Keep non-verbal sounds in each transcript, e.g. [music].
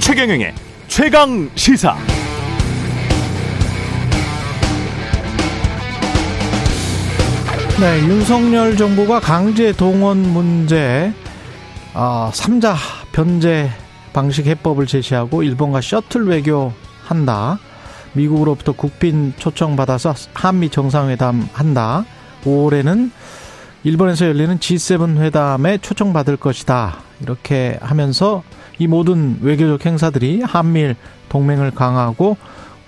최경영의 최강 시사. 네, 윤석열 정부가 강제 동원 문제, 아, 3자 변제 방식 해법을 제시하고 일본과 셔틀 외교한다. 미국으로부터 국빈 초청받아서 한미 정상회담 한다. 5월에는 일본에서 열리는 G7 회담에 초청받을 것이다. 이렇게 하면서 이 모든 외교적 행사들이 한미일 동맹을 강화하고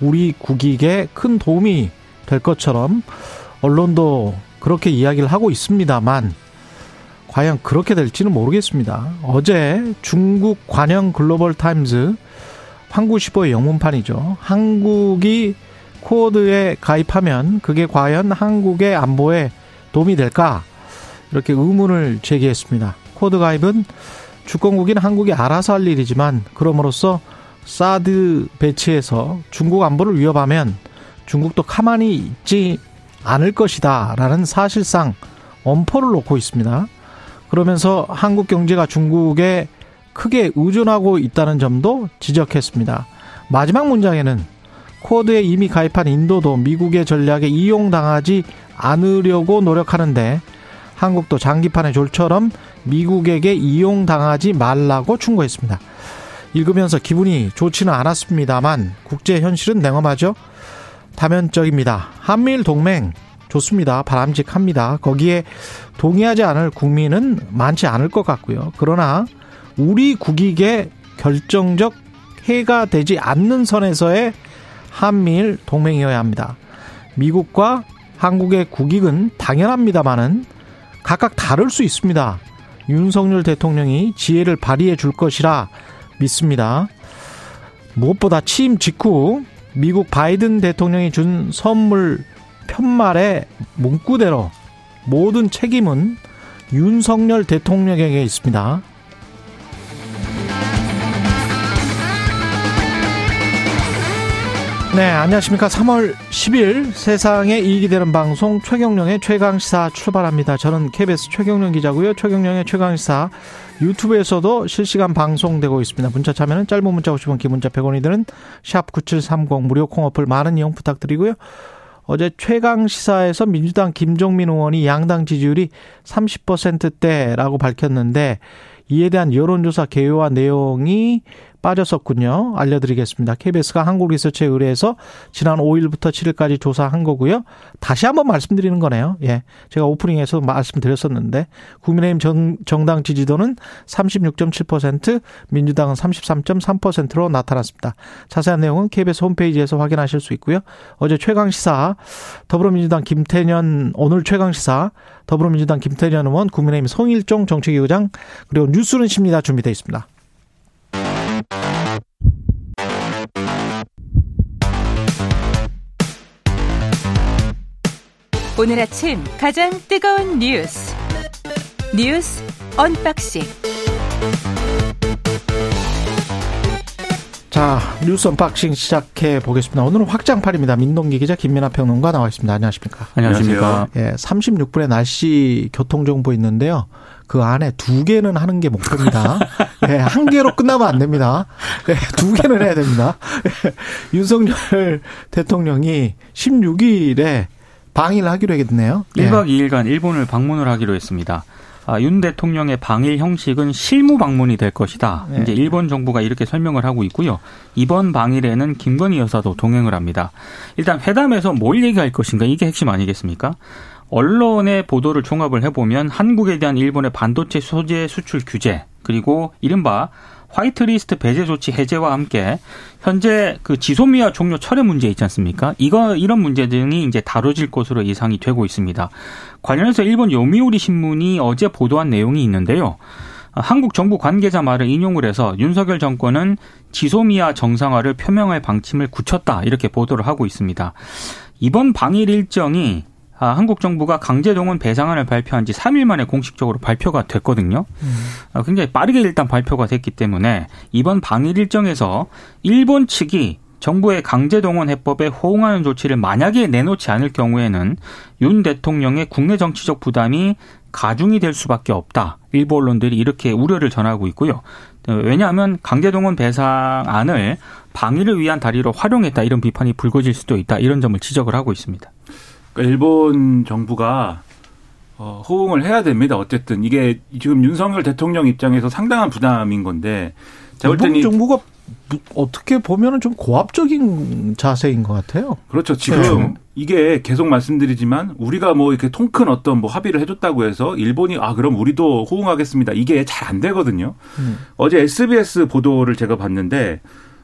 우리 국익에 큰 도움이 될 것처럼 언론도 그렇게 이야기를 하고 있습니다만 과연 그렇게 될지는 모르겠습니다. 어제 중국 관영 글로벌 타임즈 황구15의 영문판이죠. 한국이 코드에 가입하면 그게 과연 한국의 안보에 도움이 될까? 이렇게 의문을 제기했습니다. 쿼드 가입은 주권국인 한국이 알아서 할 일이지만 그럼으로써 사드 배치에서 중국 안보를 위협하면 중국도 가만히 있지 않을 것이다. 라는 사실상 엄포를 놓고 있습니다. 그러면서 한국 경제가 중국에 크게 의존하고 있다는 점도 지적했습니다. 마지막 문장에는 쿼드에 이미 가입한 인도도 미국의 전략에 이용당하지 않으려고 노력하는데 한국도 장기판의 졸처럼 미국에게 이용당하지 말라고 충고했습니다. 읽으면서 기분이 좋지는 않았습니다만 국제 현실은 냉엄하죠. 다면적입니다. 한미일 동맹 좋습니다. 바람직합니다. 거기에 동의하지 않을 국민은 많지 않을 것 같고요. 그러나 우리 국익에 결정적 해가 되지 않는 선에서의 한미일 동맹이어야 합니다. 미국과 한국의 국익은 당연합니다만은 각각 다를 수 있습니다. 윤석열 대통령이 지혜를 발휘해 줄 것이라 믿습니다. 무엇보다 취임 직후 미국 바이든 대통령이 준 선물 편말의 문구대로 모든 책임은 윤석열 대통령에게 있습니다. 네, 안녕하십니까. 3월 10일 세상에 이익이 되는 방송 최경령의 최강시사 출발합니다. 저는 KBS 최경령 기자고요. 최경령의 최강시사 유튜브에서도 실시간 방송되고 있습니다. 문자 참여는 짧은 문자 50원, 긴 문자 100원이 드는 샵9730 무료 콩 어플 많은 이용 부탁드리고요. 어제 최강 시사에서 민주당 김종민 의원이 양당 지지율이 30%대라고 밝혔는데 이에 대한 여론조사 개요와 내용이 빠졌었군요. 알려드리겠습니다. KBS가 한국리서치에 의뢰해서 지난 5일부터 7일까지 조사한 거고요. 다시 한번 말씀드리는 거네요. 예. 제가 오프닝에서 말씀드렸었는데 국민의힘 정, 정당 지지도는 36.7%, 민주당은 33.3%로 나타났습니다. 자세한 내용은 KBS 홈페이지에서 확인하실 수 있고요. 어제 최강시사 더불어민주당 김태년 오늘 최강시사 더불어민주당 김태년 의원 국민의힘 성일종 정책위의장 그리고 뉴스는 십니다 준비되어 있습니다. 오늘 아침 가장 뜨거운 뉴스 뉴스 언박싱 자 뉴스 언박싱 시작해 보겠습니다. 오늘은 확장판입니다. 민동기 기자 김민하 평론가 나와 있습니다. 안녕하십니까? 안녕하십니까? 예, 36분의 날씨 교통 정보 있는데요. 그 안에 두 개는 하는 게 목표입니다. [laughs] 예, 한 개로 끝나면 안 됩니다. 예, 두 개는 해야 됩니다. 예, 윤석열 대통령이 16일에 방일 하기로 했네요. 1박 2일간 일본을 방문을 하기로 했습니다. 아, 윤 대통령의 방일 형식은 실무 방문이 될 것이다. 네. 이제 일본 정부가 이렇게 설명을 하고 있고요. 이번 방일에는 김건희 여사도 동행을 합니다. 일단 회담에서 뭘 얘기할 것인가 이게 핵심 아니겠습니까? 언론의 보도를 종합을 해보면 한국에 대한 일본의 반도체 소재 수출 규제 그리고 이른바 화이트리스트 배제 조치 해제와 함께 현재 그 지소미아 종료 철회 문제 있지 않습니까? 이거 이런 문제 등이 이제 다뤄질 것으로 예상이 되고 있습니다. 관련해서 일본 요미우리 신문이 어제 보도한 내용이 있는데요. 한국 정부 관계자 말을 인용을 해서 윤석열 정권은 지소미아 정상화를 표명할 방침을 굳혔다 이렇게 보도를 하고 있습니다. 이번 방일 일정이 아, 한국 정부가 강제동원 배상안을 발표한 지 3일 만에 공식적으로 발표가 됐거든요. 음. 아, 굉장히 빠르게 일단 발표가 됐기 때문에 이번 방일 일정에서 일본 측이 정부의 강제동원 해법에 호응하는 조치를 만약에 내놓지 않을 경우에는 윤 대통령의 국내 정치적 부담이 가중이 될 수밖에 없다. 일부 언론들이 이렇게 우려를 전하고 있고요. 왜냐하면 강제동원 배상안을 방위를 위한 다리로 활용했다 이런 비판이 불거질 수도 있다 이런 점을 지적을 하고 있습니다. 그러니까 일본 정부가 어, 호응을 해야 됩니다. 어쨌든 이게 지금 윤석열 대통령 입장에서 상당한 부담인 건데 일본 정부가 어떻게 보면은 좀 고압적인 자세인 것 같아요. 그렇죠. 지금 네. 이게 계속 말씀드리지만 우리가 뭐 이렇게 통 큰 어떤 뭐 합의를 해줬다고 해서 일본이 아 그럼 우리도 호응하겠습니다. 이게 잘 안 되거든요. 음. 어제 SBS 보도를 제가 봤는데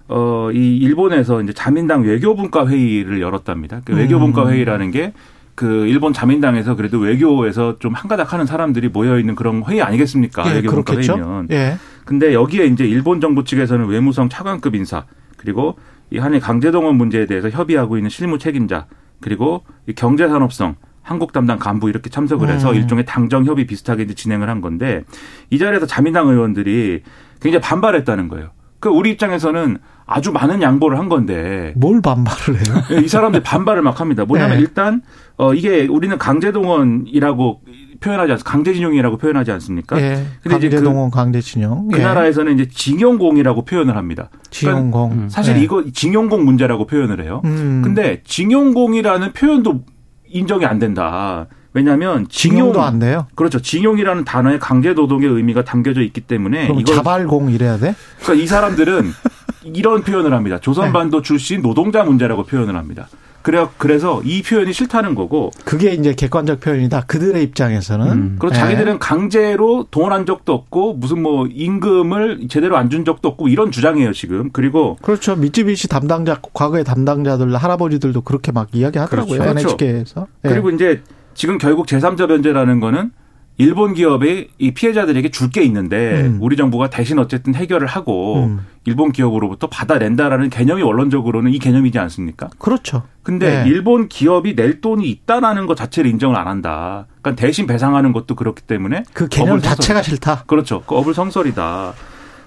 어, 이 일본에서 이제 자민당 외교분과 회의를 열었답니다. 그 외교분과 음. 회의라는 게 그 일본 자민당에서 그래도 외교에서 좀 한가닥 하는 사람들이 모여 있는 그런 회의 아니겠습니까? 예, 외교분과 그렇겠죠? 회의면. 예. 근데 여기에 이제 일본 정부 측에서는 외무성 차관급 인사 그리고 이 한일 강제동원 문제에 대해서 협의하고 있는 실무 책임자 그리고 이 경제산업성 한국 담당 간부 이렇게 참석을 해서 음. 일종의 당정 협의 비슷하게 이제 진행을 한 건데 이 자리에서 자민당 의원들이 굉장히 반발했다는 거예요. 그 우리 입장에서는 아주 많은 양보를 한 건데 뭘 반발을 해요? 예, 이 사람들 반발을 막 합니다. 뭐냐면 네. 일단 어 이게 우리는 강제동원이라고 표현하지 않습니까? 강제징용이라고 표현하지 않습니까? 예, 강제동원, 그, 강제징용. 그 예. 나라에서는 이제 징용공이라고 표현을 합니다. 징용공. 그러니까 사실 예. 이거 징용공 문제라고 표현을 해요. 음. 근데 징용공이라는 표현도 인정이 안 된다. 왜냐하면 징용, 도안 돼요. 그렇죠. 징용이라는 단어에 강제 노동의 의미가 담겨져 있기 때문에 그럼 이걸 자발공 이래야 돼? 그러니까 이 사람들은 [laughs] 이런 표현을 합니다. 조선반도 네. 출신 노동자 문제라고 표현을 합니다. 그래 그래서 이 표현이 싫다는 거고 그게 이제 객관적 표현이다. 그들의 입장에서는 음. 그리고 네. 자기들은 강제로 동원한 적도 없고 무슨 뭐 임금을 제대로 안 준 적도 없고 이런 주장이에요 지금. 그리고 그렇죠. 미쯔비시 담당자 과거의 담당자들 할아버지들도 그렇게 막 이야기하더라고요. 그렇죠. NHK에서. 네. 그리고 이제 지금 결국 제3자 변제라는 거는 일본 기업이 이 피해자들에게 줄 게 있는데 음. 우리 정부가 대신 어쨌든 해결을 하고 음. 일본 기업으로부터 받아낸다라는 개념이 원론적으로는 이 개념이지 않습니까? 그렇죠. 근데 네. 일본 기업이 낼 돈이 있다라는 것 자체를 인정을 안 한다. 그러니까 대신 배상하는 것도 그렇기 때문에 그 개념 자체가 싫다. 그렇죠. 그 어불성설이다.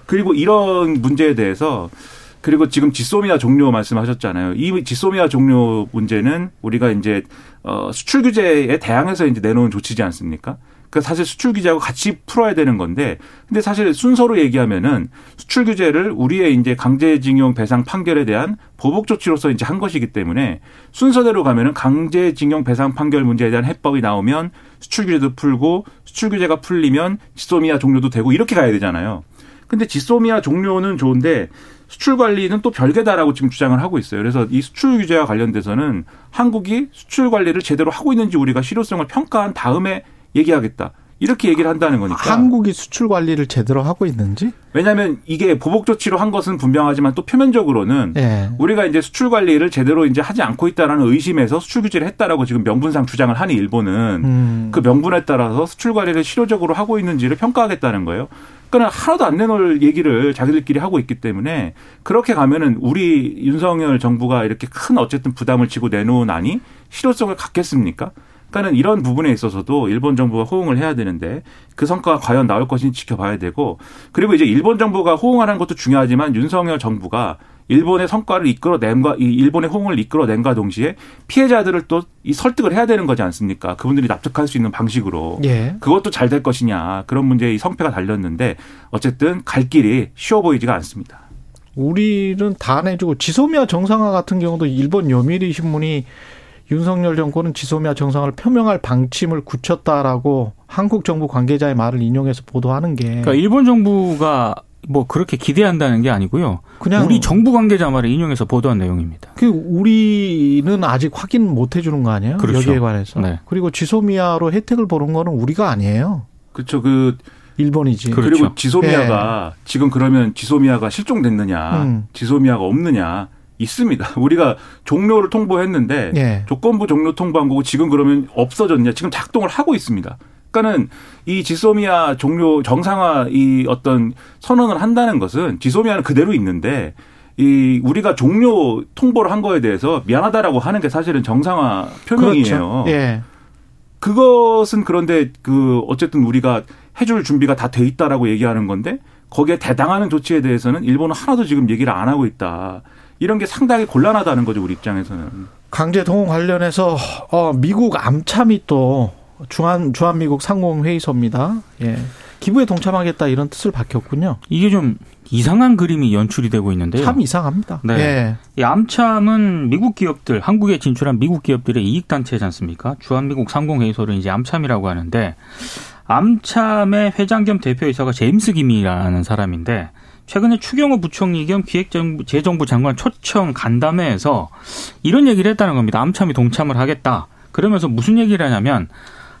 그리고 이런 문제에 대해서 그리고 지금 지소미아 종료 말씀하셨잖아요. 이 지소미아 종료 문제는 우리가 이제 어 수출 규제에 대항해서 이제 내놓은 조치지 않습니까? 그 사실 수출 규제하고 같이 풀어야 되는 건데 근데 사실 순서로 얘기하면은 수출 규제를 우리의 이제 강제징용 배상 판결에 대한 보복 조치로서 이제 한 것이기 때문에 순서대로 가면은 강제징용 배상 판결 문제에 대한 해법이 나오면 수출 규제도 풀고 수출 규제가 풀리면 지소미아 종료도 되고 이렇게 가야 되잖아요. 근데 지소미아 종료는 좋은데 수출 관리는 또 별개다라고 지금 주장을 하고 있어요. 그래서 이 수출 규제와 관련돼서는 한국이 수출 관리를 제대로 하고 있는지 우리가 실효성을 평가한 다음에 얘기하겠다. 이렇게 얘기를 한다는 거니까. 한국이 수출 관리를 제대로 하고 있는지? 왜냐하면 이게 보복 조치로 한 것은 분명하지만 또 표면적으로는 네. 우리가 이제 수출 관리를 제대로 이제 하지 않고 있다라는 의심에서 수출 규제를 했다라고 지금 명분상 주장을 하니 일본은 음. 그 명분에 따라서 수출 관리를 실효적으로 하고 있는지를 평가하겠다는 거예요. 그러니까 하나도 안 내놓을 얘기를 자기들끼리 하고 있기 때문에 그렇게 가면은 우리 윤석열 정부가 이렇게 큰 어쨌든 부담을 지고 내놓은 안이 실효성을 갖겠습니까? 그러니까는 이런 부분에 있어서도 일본 정부가 호응을 해야 되는데 그 성과가 과연 나올 것인지 지켜봐야 되고 그리고 이제 일본 정부가 호응하는 것도 중요하지만 윤석열 정부가 일본의 성과를 이끌어낸과 이 일본의 호응을 이끌어낸과 동시에 피해자들을 또 이 설득을 해야 되는 거지 않습니까? 그분들이 납득할 수 있는 방식으로 예. 그것도 잘 될 것이냐 그런 문제에 이 성패가 달렸는데 어쨌든 갈 길이 쉬워 보이지가 않습니다. 우리는 다 내주고 지소미아 정상화 같은 경우도 일본 요미리 신문이 윤석열 정권은 지소미아 정상화를 표명할 방침을 굳혔다라고 한국 정부 관계자의 말을 인용해서 보도하는 게 그러니까 일본 정부가 뭐 그렇게 기대한다는 게 아니고요. 그냥 우리 정부 관계자 말을 인용해서 보도한 내용입니다. 그 우리는 아직 확인 못 해주는 거 아니에요? 그렇죠. 여기에 관해서. 네. 그리고 지소미아로 혜택을 보는 거는 우리가 아니에요. 그렇죠. 그 일본이지. 그렇죠. 그리고 지소미아가 네. 지금 그러면 지소미아가 실종됐느냐, 음. 지소미아가 없느냐 있습니다. [laughs] 우리가 종료를 통보했는데 예. 조건부 종료 통보한 거고 지금 그러면 없어졌냐? 지금 작동을 하고 있습니다. 그러니까는 이 지소미아 종료 정상화 이 어떤 선언을 한다는 것은 지소미아는 그대로 있는데 이 우리가 종료 통보를 한 거에 대해서 미안하다라고 하는 게 사실은 정상화 표명이에요. 그렇죠. 예. 그것은 그런데 그 어쨌든 우리가 해줄 준비가 다 돼 있다라고 얘기하는 건데 거기에 대당하는 조치에 대해서는 일본은 하나도 지금 얘기를 안 하고 있다. 이런 게 상당히 곤란하다는 거죠 우리 입장에서는. 강제 동원 관련해서 어, 미국 암참이 또 중한 주한 미국 상공 회의소입니다. 예. 기부에 동참하겠다 이런 뜻을 밝혔군요. 이게 좀 이상한 그림이 연출이 되고 있는데요. 참 이상합니다. 네. 예. 이 암참은 미국 기업들, 한국에 진출한 미국 기업들의 이익 단체지 않습니까? 주한미국 상공회의소를 이제 암참이라고 하는데 암참의 회장 겸 대표이사가 제임스 김이라는 사람인데 최근에 추경호 부총리 겸 기획재정부 장관 초청 간담회에서 이런 얘기를 했다는 겁니다. 암참이 동참을 하겠다. 그러면서 무슨 얘기를 하냐면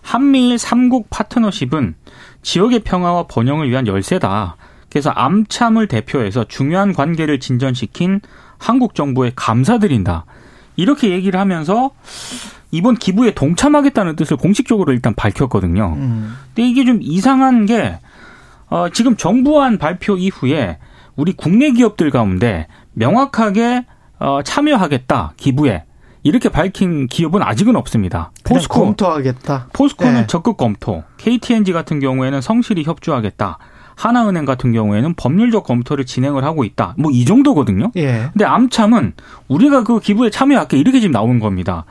한미일 삼국 파트너십은 지역의 평화와 번영을 위한 열쇠다. 그래서 암참을 대표해서 중요한 관계를 진전시킨 한국 정부에 감사드린다. 이렇게 얘기를 하면서 이번 기부에 동참하겠다는 뜻을 공식적으로 일단 밝혔거든요. 음. 근데 이게 좀 이상한 게 어, 지금 정부안 발표 이후에 우리 국내 기업들 가운데 명확하게 어, 참여하겠다 기부에 이렇게 밝힌 기업은 아직은 없습니다. 포스코 검토하겠다. 포스코는 네. 적극 검토. KTNG 같은 경우에는 성실히 협조하겠다. 하나은행 같은 경우에는 법률적 검토를 진행을 하고 있다. 뭐 이 정도거든요. 예. 근데 암참은 우리가 그 기부에 참여할게 이렇게 지금 나온 겁니다.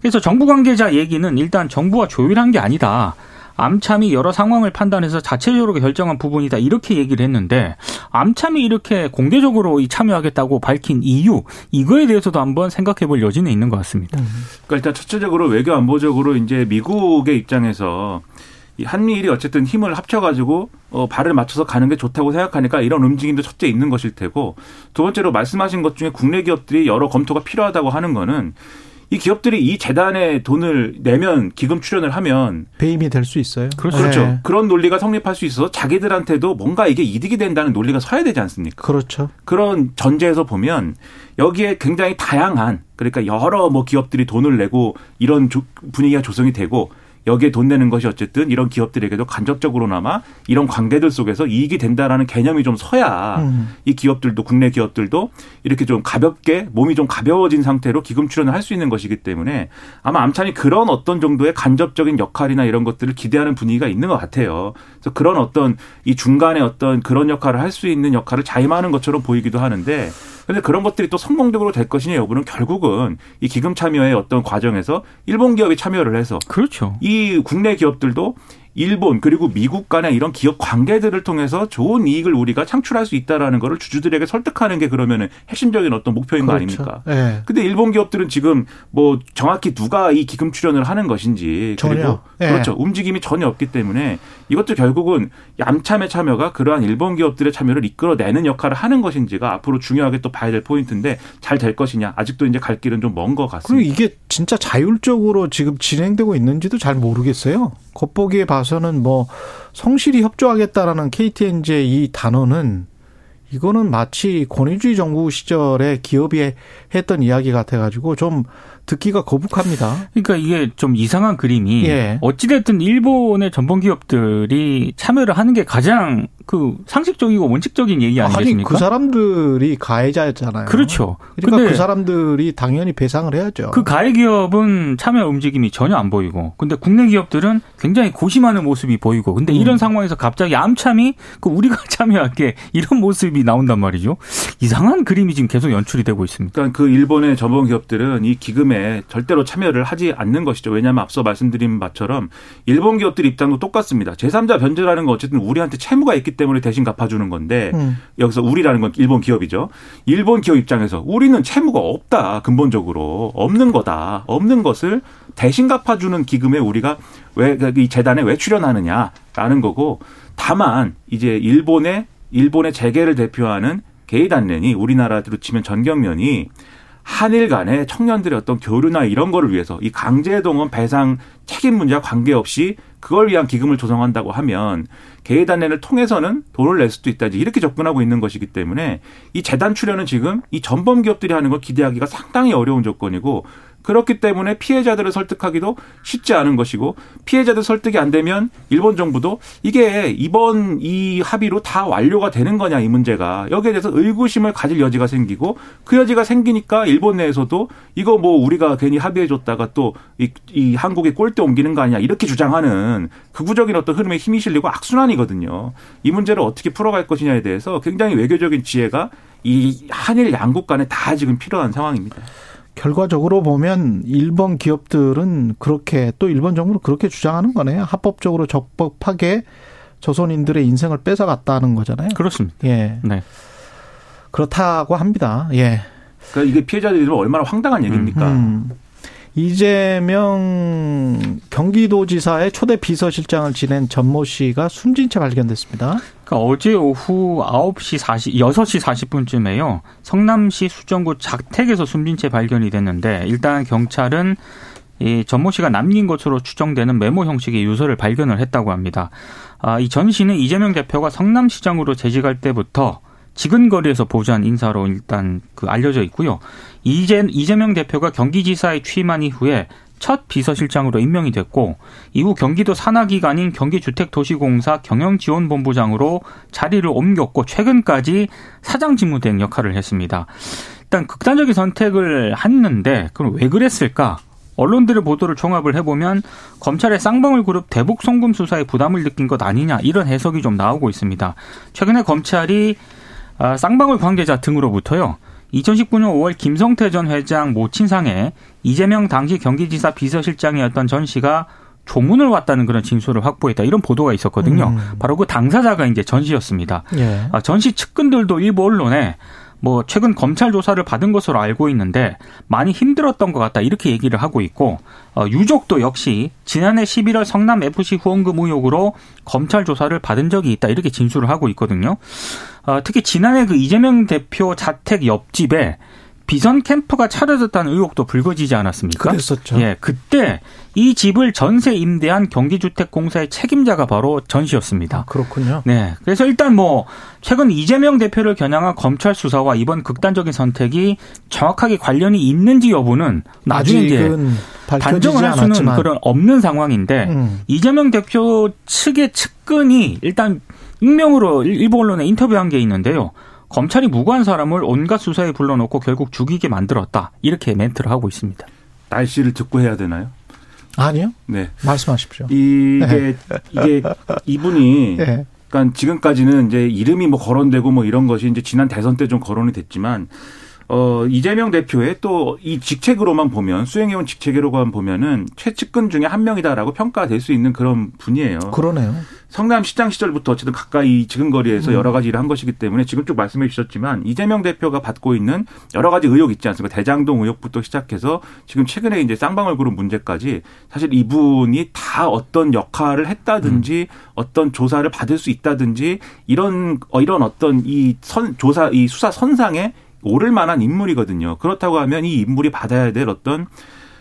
그래서 정부 관계자 얘기는 일단 정부와 조율한 게 아니다. 암참이 여러 상황을 판단해서 자체적으로 결정한 부분이다 이렇게 얘기를 했는데 암참이 이렇게 공개적으로 참여하겠다고 밝힌 이유 이거에 대해서도 한번 생각해 볼 여지는 있는 것 같습니다. 음. 그러니까 일단 첫째적으로 외교 안보적으로 이제 미국의 입장에서 이 한미일이 어쨌든 힘을 합쳐가지고 어, 발을 맞춰서 가는 게 좋다고 생각하니까 이런 움직임도 첫째 있는 것일 테고 두 번째로 말씀하신 것 중에 국내 기업들이 여러 검토가 필요하다고 하는 거는 이 기업들이 이 재단에 돈을 내면 기금 출연을 하면 배임이 될 수 있어요. 그렇죠. 그렇죠. 네. 그런 논리가 성립할 수 있어서 자기들한테도 뭔가 이게 이득이 된다는 논리가 서야 되지 않습니까? 그렇죠. 그런 전제에서 보면 여기에 굉장히 다양한 그러니까 여러 뭐 기업들이 돈을 내고 이런 분위기가 조성이 되고 여기에 돈 내는 것이 어쨌든 이런 기업들에게도 간접적으로나마 이런 관계들 속에서 이익이 된다라는 개념이 좀 서야 음. 이 기업들도 국내 기업들도 이렇게 좀 가볍게 몸이 좀 가벼워진 상태로 기금 출연을 할 수 있는 것이기 때문에 아마 암찬이 그런 어떤 정도의 간접적인 역할이나 이런 것들을 기대하는 분위기가 있는 것 같아요. 그래서 그런 어떤 이 중간에 어떤 그런 역할을 할 수 있는 역할을 자임하는 것처럼 보이기도 하는데 그런데 그런 것들이 또 성공적으로 될 것이냐 여부는 결국은 이 기금 참여의 어떤 과정에서 일본 기업이 참여를 해서 그렇죠. 이 국내 기업들도 일본 그리고 미국 간의 이런 기업 관계들을 통해서 좋은 이익을 우리가 창출할 수 있다라는 거를 주주들에게 설득하는 게 그러면은 핵심적인 어떤 목표인 그렇죠. 거 아닙니까? 네. 근데 일본 기업들은 지금 뭐 정확히 누가 이 기금 출연을 하는 것인지 전혀. 그리고 네. 그렇죠. 움직임이 전혀 없기 때문에 이것도 결국은 얌참의 참여가 그러한 일본 기업들의 참여를 이끌어내는 역할을 하는 것인지가 앞으로 중요하게 또 봐야 될 포인트인데 잘 될 것이냐 아직도 이제 갈 길은 좀 먼 것 같습니다. 그리고 이게 진짜 자율적으로 지금 진행되고 있는지도 잘 모르겠어요. 겉보기에 봐서는 뭐 성실히 협조하겠다라는 KTNG의 이 단어는 이거는 마치 권위주의 정부 시절에 기업이 했던 이야기 같아가지고 좀 듣기가 거북합니다. 그러니까 이게 좀 이상한 그림이 예. 어찌됐든 일본의 전범 기업들이 참여를 하는 게 가장 그 상식적이고 원칙적인 얘기 아니겠습니까? 아니, 그 사람들이 가해자였잖아요. 그렇죠. 그러니까 그 사람들이 당연히 배상을 해야죠. 그 가해 기업은 참여 움직임이 전혀 안 보이고, 근데 국내 기업들은 굉장히 고심하는 모습이 보이고, 근데 이런 음. 상황에서 갑자기 암참이 그 우리가 [laughs] 참여할게 이런 모습이 나온단 말이죠. 이상한 그림이 지금 계속 연출이 되고 있습니다. 그러니까 그 일본의 전범 기업들은 이 기금에 절대로 참여를 하지 않는 것이죠. 왜냐하면 앞서 말씀드린 바처럼 일본 기업들 입장도 똑같습니다. 제3자 변제라는 건 어쨌든 우리한테 채무가 있기 때문에 대신 갚아주는 건데 음. 여기서 우리라는 건 일본 기업이죠. 일본 기업 입장에서 우리는 채무가 없다 근본적으로 없는 거다 없는 것을 대신 갚아주는 기금에 우리가 왜 이 재단에 왜 출연하느냐라는 거고 다만 이제 일본의 일본의 재계를 대표하는 게이단렌이 우리나라로 치면 전경련이 한일 간의 청년들의 어떤 교류나 이런 거를 위해서 이 강제동원 배상 책임 문제와 관계없이 그걸 위한 기금을 조성한다고 하면 개회단회를 통해서는 돈을 낼 수도 있다. 이렇게 접근하고 있는 것이기 때문에 이 재단 출연은 지금 이 전범 기업들이 하는 걸 기대하기가 상당히 어려운 조건이고 그렇기 때문에 피해자들을 설득하기도 쉽지 않은 것이고 피해자들 설득이 안 되면 일본 정부도 이게 이번 이 합의로 다 완료가 되는 거냐 이 문제가 여기에 대해서 의구심을 가질 여지가 생기고 그 여지가 생기니까 일본 내에서도 이거 뭐 우리가 괜히 합의해 줬다가 또이 이 한국에 꼴대 옮기는 거 아니냐 이렇게 주장하는 극우적인 어떤 흐름에 힘이 실리고 악순환이거든요. 이 문제를 어떻게 풀어갈 것이냐에 대해서 굉장히 외교적인 지혜가 이 한일 양국 간에 다 지금 필요한 상황입니다. 결과적으로 보면 일본 기업들은 그렇게 또 일본 정부는 그렇게 주장하는 거네요. 합법적으로 적법하게 조선인들의 인생을 뺏어갔다는 거잖아요. 그렇습니다. 예. 네. 그렇다고 합니다. 예. 그러니까 이게 피해자들이 얼마나 황당한 얘기입니까? 음, 음. 이재명 경기도지사의 초대 비서실장을 지낸 전모 씨가 숨진 채 발견됐습니다. 그러니까 어제 오후 9시 40, 6시 40분쯤에요. 성남시 수정구 작택에서 숨진 채 발견이 됐는데 일단 경찰은 이 전모 씨가 남긴 것으로 추정되는 메모 형식의 유서를 발견을 했다고 합니다. 아, 이 전 씨는 이재명 대표가 성남시장으로 재직할 때부터 지근거리에서 보좌한 인사로 일단 그 알려져 있고요. 이재, 이재명 대표가 경기지사에 취임한 이후에 첫 비서실장으로 임명이 됐고 이후 경기도 산하기관인 경기주택도시공사 경영지원본부장으로 자리를 옮겼고 최근까지 사장 직무 등 역할을 했습니다. 일단 극단적인 선택을 했는데 그럼 왜 그랬을까? 언론들의 보도를 종합을 해보면 검찰의 쌍방울 그룹 대북 송금 수사에 부담을 느낀 것 아니냐 이런 해석이 좀 나오고 있습니다. 최근에 검찰이 아, 쌍방울 관계자 등으로부터요. 2019년 5월 김성태 전 회장 모친상에 이재명 당시 경기지사 비서실장이었던 전 씨가 조문을 왔다는 그런 진술을 확보했다 이런 보도가 있었거든요. 음. 바로 그 당사자가 이제 전 씨였습니다. 예. 아, 전씨 측근들도 일부 언론에 뭐 최근 검찰 조사를 받은 것으로 알고 있는데 많이 힘들었던 것 같다 이렇게 얘기를 하고 있고 어, 유족도 역시 지난해 11월 성남 FC 후원금 의혹으로 검찰 조사를 받은 적이 있다 이렇게 진술을 하고 있거든요. 어, 특히 지난해 그 이재명 대표 자택 옆집에 비선 캠프가 차려졌다는 의혹도 불거지지 않았습니까? 그랬었죠. 예, 그때 이 집을 전세 임대한 경기주택공사의 책임자가 바로 전 씨였습니다. 아, 그렇군요. 네. 그래서 일단 뭐 최근 이재명 대표를 겨냥한 검찰 수사와 이번 극단적인 선택이 정확하게 관련이 있는지 여부는 나중에 이제 단정을 할 수는 않았지만. 그런 없는 상황인데 음. 이재명 대표 측의 측근이 일단 익명으로 일본 언론에 인터뷰한 게 있는데요. 검찰이 무고한 사람을 온갖 수사에 불러놓고 결국 죽이게 만들었다. 이렇게 멘트를 하고 있습니다. 날씨를 듣고 해야 되나요? 아니요. 네. 말씀하십시오. 이게 네. 이게 이분이 [laughs] 네. 그러니까 지금까지는 이제 이름이 뭐 거론되고 뭐 이런 것이 이제 지난 대선 때 좀 거론이 됐지만 어, 이재명 대표의 또 이 직책으로만 보면 수행해온 직책으로만 보면은 최측근 중에 한 명이다라고 평가될 수 있는 그런 분이에요. 그러네요. 성남시장 시절부터 어쨌든 가까이 지근거리에서 음. 여러 가지 일을 한 것이기 때문에 지금 쭉 말씀해 주셨지만 이재명 대표가 받고 있는 여러 가지 의혹 있지 않습니까? 대장동 의혹부터 시작해서 지금 최근에 이제 쌍방울 그룹 문제까지 사실 이분이 다 어떤 역할을 했다든지 음. 어떤 조사를 받을 수 있다든지 이런 어, 이런 어떤 이 선 조사 이 수사 선상에 오를 만한 인물이거든요. 그렇다고 하면 이 인물이 받아야 될 어떤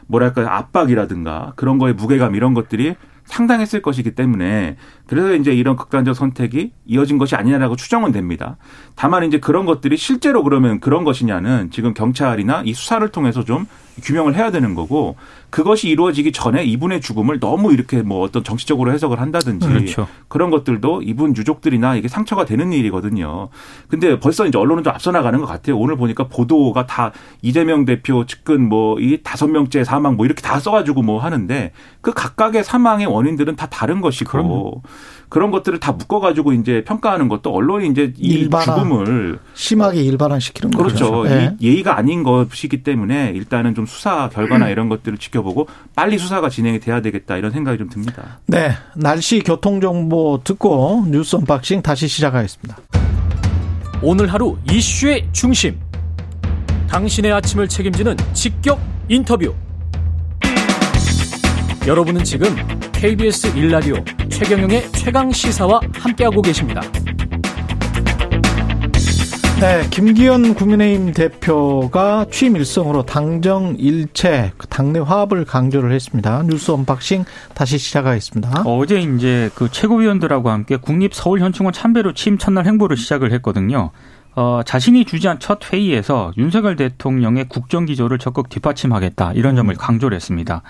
뭐랄까 압박이라든가 그런 거에 무게감 이런 것들이 상당했을 것이기 때문에 그래서 이제 이런 극단적 선택이 이어진 것이 아니냐라고 추정은 됩니다. 다만 이제 그런 것들이 실제로 그러면 그런 것이냐는 지금 경찰이나 이 수사를 통해서 좀 규명을 해야 되는 거고 그것이 이루어지기 전에 이분의 죽음을 너무 이렇게 뭐 어떤 정치적으로 해석을 한다든지 그렇죠. 그런 것들도 이분 유족들이나 이게 상처가 되는 일이거든요. 근데 벌써 이제 언론은 좀 앞서 나가는 것 같아요. 오늘 보니까 보도가 다 이재명 대표 측근 뭐 이 다섯 명째 사망 뭐 이렇게 다 써가지고 뭐 하는데 그 각각의 사망의 원인들은 다 다른 것이고 그럼요. 그런 것들을 다 묶어가지고 이제 평가하는 것도 언론이 이제 이 일반화, 죽음을 심하게 일반화시키는 거죠. 그렇죠. 네. 예의가 아닌 것이기 때문에 일단은 좀 수사 결과나 음. 이런 것들을 지켜보고 빨리 수사가 진행이 돼야 되겠다 이런 생각이 좀 듭니다. 네, 날씨 교통 정보 듣고 뉴스 언박싱 다시 시작하겠습니다. 오늘 하루 이슈의 중심. 당신의 아침을 책임지는 직격 인터뷰. 여러분은 지금 KBS 일라디오 최경영의 최강 시사와 함께하고 계십니다. 네, 김기현 국민의힘 대표가 취임 일성으로 당정 일체 그 당내 화합을 강조를 했습니다. 뉴스 언박싱 다시 시작하겠습니다. 어제 이제 그 최고위원들하고 함께 국립 서울현충원 참배로 취임 첫날 행보를 시작을 했거든요. 어, 자신이 주재한 첫 회의에서 윤석열 대통령의 국정 기조를 적극 뒷받침하겠다 이런 점을 음. 강조를 했습니다.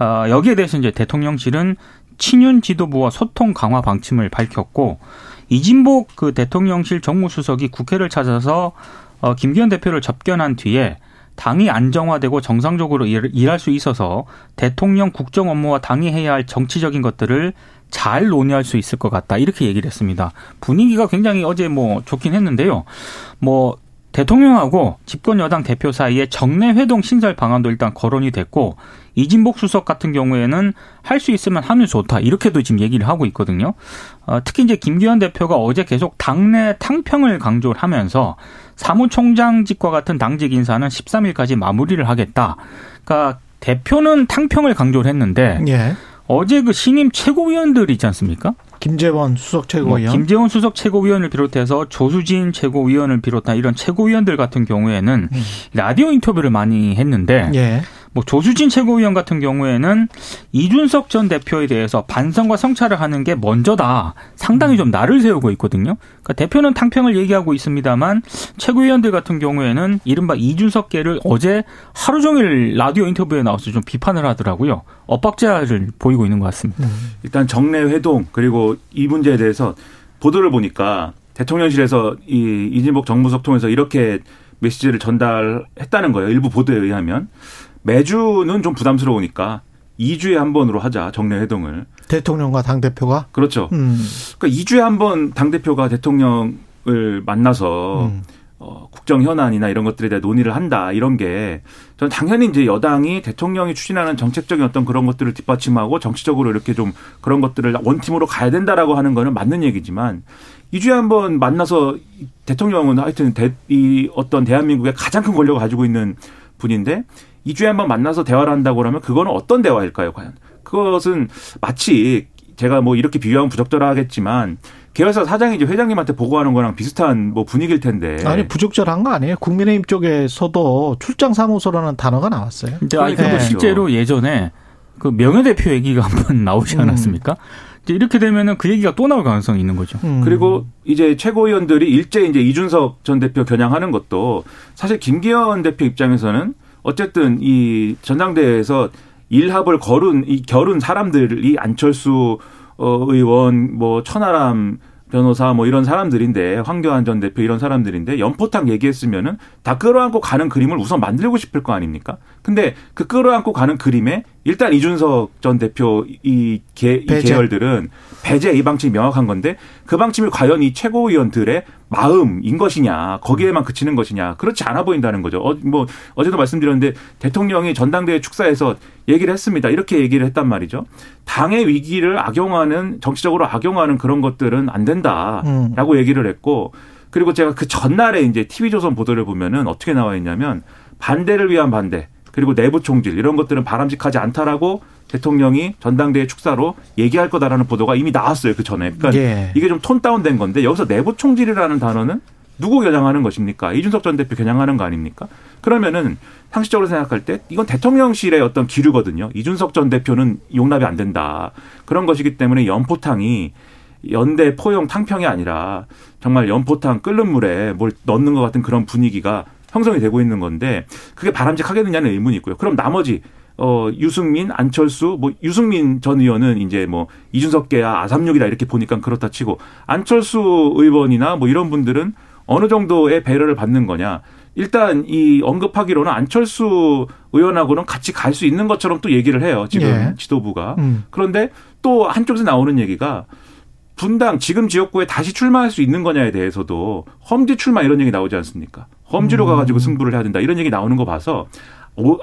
어, 여기에 대해서 이제 대통령실은 친윤 지도부와 소통 강화 방침을 밝혔고 이진복 그 대통령실 정무수석이 국회를 찾아서 어, 김기현 대표를 접견한 뒤에 당이 안정화되고 정상적으로 일, 할수 있어서 대통령 국정 업무와 당이 해야 할 정치적인 것들을 잘 논의할 수 있을 것 같다. 이렇게 얘기를 했습니다. 분위기가 굉장히 어제 뭐 좋긴 했는데요. 뭐 대통령하고 집권 여당 대표 사이에 정례 회동 신설 방안도 일단 거론이 됐고 이진복 수석 같은 경우에는 할 수 있으면 하면 좋다 이렇게도 지금 얘기를 하고 있거든요. 어, 특히 이제 김기현 대표가 어제 계속 당내 탕평을 강조를 하면서 사무총장직과 같은 당직 인사는 13일까지 마무리를 하겠다. 그러니까 대표는 탕평을 강조를 했는데 예. 어제 그 신임 최고위원들 있지 않습니까? 김재원 수석 최고위원. 뭐 김재원 수석 최고위원을 비롯해서 조수진 최고위원을 비롯한 이런 최고위원들 같은 경우에는 음. 라디오 인터뷰를 많이 했는데 예. 뭐 조수진 최고위원 같은 경우에는 이준석 전 대표에 대해서 반성과 성찰을 하는 게 먼저다. 상당히 좀 날을 세우고 있거든요. 그러니까 대표는 탕평을 얘기하고 있습니다만 최고위원들 같은 경우에는 이른바 이준석계를 어제 하루 종일 라디오 인터뷰에 나와서 좀 비판을 하더라고요. 엇박자를 보이고 있는 것 같습니다. 음. 일단 정례 회동 그리고 이 문제에 대해서 보도를 보니까 대통령실에서 이 이진복 정무석 통해서 이렇게 메시지를 전달했다는 거예요. 일부 보도에 의하면. 매주는 좀 부담스러우니까 2주에 한 번으로 하자 정례 회동을 대통령과 당 대표가 그렇죠. 음. 그러니까 2주에 한 번 당 대표가 대통령을 만나서 음. 어, 국정 현안이나 이런 것들에 대해 논의를 한다 이런 게 저는 당연히 이제 여당이 대통령이 추진하는 정책적인 어떤 그런 것들을 뒷받침하고 정치적으로 이렇게 좀 그런 것들을 원팀으로 가야 된다라고 하는 거는 맞는 얘기지만 2주에 한 번 만나서 대통령은 하여튼 대, 이 어떤 대한민국의 가장 큰 권력을 가지고 있는 분인데 2주에 한 번 만나서 대화를 한다고 그러면 그거는 어떤 대화일까요, 과연? 그것은 마치 제가 뭐 이렇게 비교하면 부적절하겠지만 계열사 사장이 이제 회장님한테 보고하는 거랑 비슷한 뭐 분위기일 텐데. 아니 부적절한 거 아니에요. 국민의힘 쪽에서도 출장 사무소라는 단어가 나왔어요. 근데 아니 그리고 네. 실제로 예전에 그 명예 대표 얘기가 한 번 나오지 음. 않았습니까? 음. 이제 이렇게 되면은 그 얘기가 또 나올 가능성이 있는 거죠. 음. 그리고 이제 최고위원들이 일제 이제 이준석 전 대표 겨냥하는 것도 사실 김기현 대표 입장에서는 어쨌든 이 전당대회에서 일합을 거른 이 결은 사람들이 안철수 어 의원 뭐 천하람 변호사 뭐 이런 사람들인데 황교안 전 대표 이런 사람들인데 연포탕 얘기했으면은 다 끌어안고 가는 그림을 우선 만들고 싶을 거 아닙니까? 근데 그 끌어안고 가는 그림에 일단 이준석 전 대표 이, 계, 이 계열들은 배제 이 방침이 명확한 건데 그 방침이 과연 이 최고위원들의 마음인 것이냐 거기에만 그치는 것이냐 그렇지 않아 보인다는 거죠. 어, 뭐 어제도 말씀드렸는데 대통령이 전당대회 축사에서 얘기를 했습니다. 이렇게 얘기를 했단 말이죠. 당의 위기를 악용하는 정치적으로 악용하는 그런 것들은 안 된다라고 음. 얘기를 했고 그리고 제가 그 전날에 이제 TV조선 보도를 보면은 어떻게 나와 있냐면 반대를 위한 반대 그리고 내부 총질 이런 것들은 바람직하지 않다라고 대통령이 전당대회 축사로 얘기할 거다라는 보도가 이미 나왔어요 그 전에. 그러니까 예. 이게 좀 톤 다운된 건데 여기서 내부 총질이라는 단어는 누구 겨냥하는 것입니까? 이준석 전 대표 겨냥하는 거 아닙니까? 그러면은 상식적으로 생각할 때 이건 대통령실의 어떤 기류거든요. 이준석 전 대표는 용납이 안 된다. 그런 것이기 때문에 연포탕이 연대 포용 탕평이 아니라 정말 연포탕 끓는 물에 뭘 넣는 것 같은 그런 분위기가 형성이 되고 있는 건데 그게 바람직하겠느냐는 의문이 있고요. 그럼 나머지 어 유승민, 안철수, 뭐 유승민 전 의원은 이제 뭐 이준석계야 아삼육이다 이렇게 보니까 그렇다 치고 안철수 의원이나 뭐 이런 분들은 어느 정도의 배려를 받는 거냐. 일단 이 언급하기로는 안철수 의원하고는 같이 갈 수 있는 것처럼 또 얘기를 해요. 지금 예. 지도부가. 음. 그런데 또 한쪽에서 나오는 얘기가 분당 지금 지역구에 다시 출마할 수 있는 거냐에 대해서도 험지 출마 이런 얘기 나오지 않습니까? 험지로 음. 가가지고 승부를 해야 된다 이런 얘기 나오는 거 봐서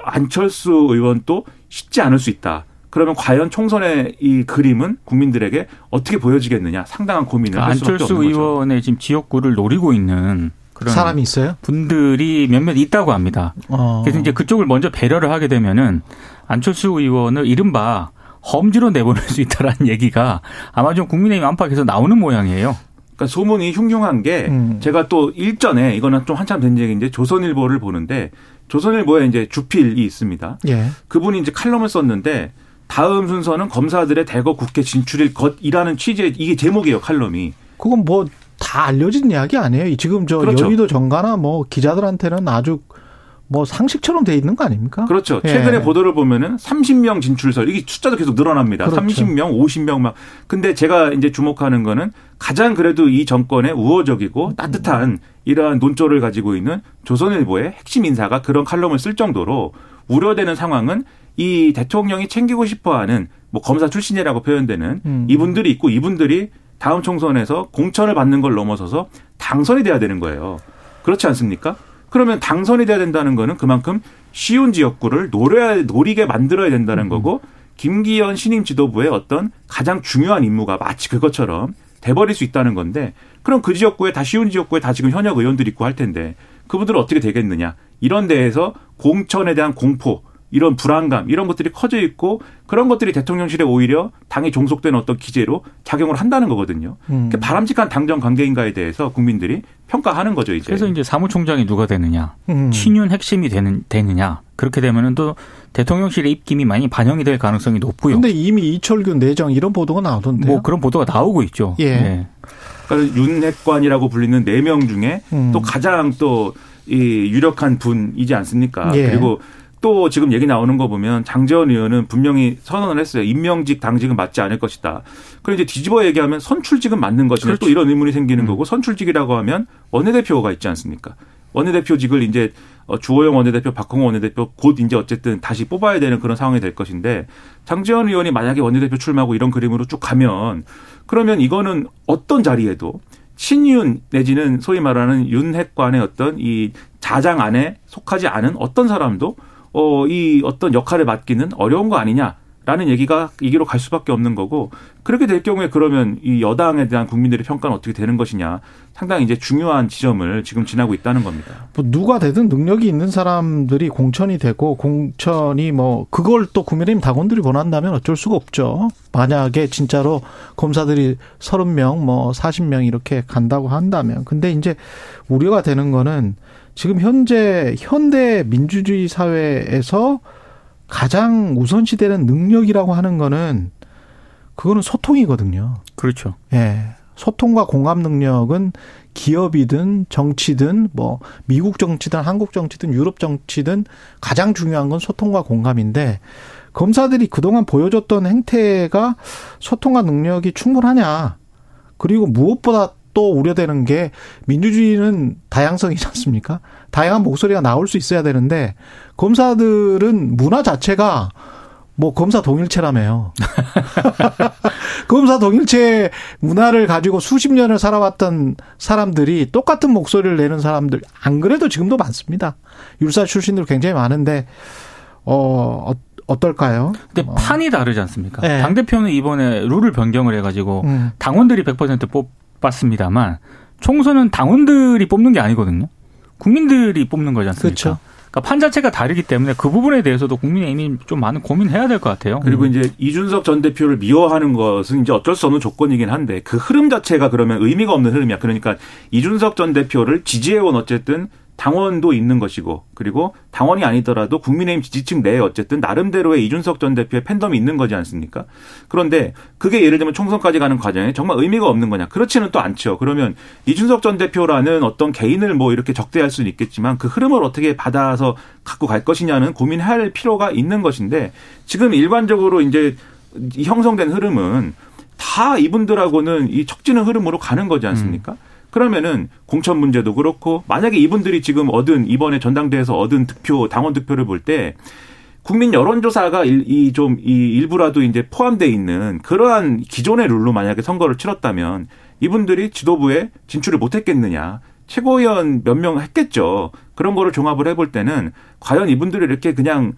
안철수 의원도 쉽지 않을 수 있다. 그러면 과연 총선의 이 그림은 국민들에게 어떻게 보여지겠느냐 상당한 고민을 그러니까 할 수밖에 안철수 없는 거죠. 의원의 지금 지역구를 노리고 있는 그런 사람이 있어요? 분들이 몇몇 있다고 합니다. 어. 그래서 이제 그쪽을 먼저 배려를 하게 되면은 안철수 의원을 이른바 험지로 내보낼 수 있다라는 [laughs] 얘기가 아마 좀 국민의힘 안팎에서 나오는 모양이에요. 그러니까 소문이 흉흉한 게 음. 제가 또 일전에 이거는 좀 한참 된 얘기인데 조선일보를 보는데 조선일보에 이제 주필이 있습니다. 예. 그분이 이제 칼럼을 썼는데 다음 순서는 검사들의 대거 국회 진출일 것이라는 취지의 이게 제목이에요 칼럼이. 그건 뭐 다 알려진 이야기 아니에요. 지금 저 그렇죠. 여의도 정가나 뭐 기자들한테는 아주 뭐 상식처럼 돼 있는 거 아닙니까? 그렇죠. 예. 최근에 예. 보도를 보면은 30명 진출설 이게 숫자도 계속 늘어납니다. 그렇죠. 30명, 50명 막. 근데 제가 이제 주목하는 거는 가장 그래도 이 정권의 우호적이고 따뜻한 이러한 논조를 가지고 있는 조선일보의 핵심 인사가 그런 칼럼을 쓸 정도로 우려되는 상황은 이 대통령이 챙기고 싶어하는 뭐 검사 출신이라고 표현되는 음. 이분들이 있고 이분들이 다음 총선에서 공천을 받는 걸 넘어서서 당선이 돼야 되는 거예요. 그렇지 않습니까? 그러면 당선이 돼야 된다는 거는 그만큼 쉬운 지역구를 노려야, 노리게 만들어야 된다는 음. 거고 김기현 신임 지도부의 어떤 가장 중요한 임무가 마치 그것처럼 돼버릴 수 있다는 건데 그럼 그 지역구에 다 쉬운 지역구에 다 지금 현역 의원들이 있고 할 텐데 그분들은 어떻게 되겠느냐 이런 데에서 공천에 대한 공포 이런 불안감 이런 것들이 커져 있고 그런 것들이 대통령실에 오히려 당이 종속되는 어떤 기재로 작용을 한다는 거거든요. 음. 그러니까 바람직한 당정 관계인가에 대해서 국민들이 평가하는 거죠 이제. 그래서 이제 사무총장이 누가 되느냐, 음. 친윤 핵심이 되는 되느냐 그렇게 되면은 또 대통령실의 입김이 많이 반영이 될 가능성이 높고요. 근데 이미 이철균 내정 이런 보도가 나오던데요. 뭐 그런 보도가 나오고 있죠. 예. 예. 그러니까 윤핵관이라고 불리는 네 명 중에 음. 또 가장 또 이 유력한 분이지 않습니까? 예. 그리고 또 지금 얘기 나오는 거 보면 장재원 의원은 분명히 선언을 했어요. 임명직 당직은 맞지 않을 것이다. 그럼 이제 뒤집어 얘기하면 선출직은 맞는 것이냐 그렇죠. 또 이런 의문이 생기는 음. 거고 선출직이라고 하면 원내대표가 있지 않습니까? 원내대표직을 이제 어, 주호영 원내대표, 박홍호 원내대표 곧 이제 어쨌든 다시 뽑아야 되는 그런 상황이 될 것인데 장재원 의원이 만약에 원내대표 출마하고 이런 그림으로 쭉 가면 그러면 이거는 어떤 자리에도 친윤 내지는 소위 말하는 윤핵관의 어떤 이 자장 안에 속하지 않은 어떤 사람도 어, 이 어떤 역할을 맡기는 어려운 거 아니냐. 라는 얘기가 이기로 갈 수밖에 없는 거고 그렇게 될 경우에 그러면 이 여당에 대한 국민들의 평가는 어떻게 되는 것이냐 상당히 이제 중요한 지점을 지금 지나고 있다는 겁니다. 뭐 누가 되든 능력이 있는 사람들이 공천이 되고 공천이 뭐 그걸 또 국민의힘 당원들이 원한다면 어쩔 수가 없죠. 만약에 진짜로 검사들이 30명 뭐 40명 이렇게 간다고 한다면 근데 이제 우려가 되는 거는 지금 현재 현대 민주주의 사회에서 가장 우선시되는 능력이라고 하는 거는 그거는 소통이거든요. 그렇죠. 예. 소통과 공감 능력은 기업이든 정치든 뭐 미국 정치든 한국 정치든 유럽 정치든 가장 중요한 건 소통과 공감인데 검사들이 그동안 보여줬던 행태가 소통과 능력이 충분하냐. 그리고 무엇보다 또 우려되는 게 민주주의는 다양성이지 않습니까? 다양한 목소리가 나올 수 있어야 되는데 검사들은 문화 자체가 뭐 검사 동일체라며요. [laughs] 검사 동일체 문화를 가지고 수십 년을 살아왔던 사람들이 똑같은 목소리를 내는 사람들 안 그래도 지금도 많습니다. 율사 출신들 굉장히 많은데 어, 어 어떨까요? 근데 어. 판이 다르지 않습니까? 네. 당 대표는 이번에 룰을 변경을 해가지고 음. 당원들이 100% 뽑, 뽑았습니다만 총선은 당원들이 뽑는 게 아니거든요. 국민들이 뽑는 거지 않습니까? 그렇죠. 그러니까 판 자체가 다르기 때문에 그 부분에 대해서도 국민의힘이 좀 많은 고민해야 될 것 같아요. 그리고 음. 이제 이준석 전 대표를 미워하는 것은 이제 어쩔 수 없는 조건이긴 한데 그 흐름 자체가 그러면 의미가 없는 흐름이야. 그러니까 이준석 전 대표를 지지해온 어쨌든 당원도 있는 것이고 그리고 당원이 아니더라도 국민의힘 지지층 내에 어쨌든 나름대로의 이준석 전 대표의 팬덤이 있는 거지 않습니까? 그런데 그게 예를 들면 총선까지 가는 과정에 정말 의미가 없는 거냐? 그렇지는 또 않죠. 그러면 이준석 전 대표라는 어떤 개인을 뭐 이렇게 적대할 수는 있겠지만 그 흐름을 어떻게 받아서 갖고 갈 것이냐는 고민할 필요가 있는 것인데 지금 일반적으로 이제 형성된 흐름은 다 이분들하고는 이 척지는 흐름으로 가는 거지 않습니까? 음. 그러면은 공천 문제도 그렇고 만약에 이분들이 지금 얻은 이번에 전당대회에서 얻은 득표 당원 득표를 볼 때 국민 여론조사가 이좀이 일부라도 이제 포함돼 있는 그러한 기존의 룰로 만약에 선거를 치렀다면 이분들이 지도부에 진출을 못했겠느냐 최고위원 몇 명 했겠죠 그런 거를 종합을 해볼 때는 과연 이분들이 이렇게 그냥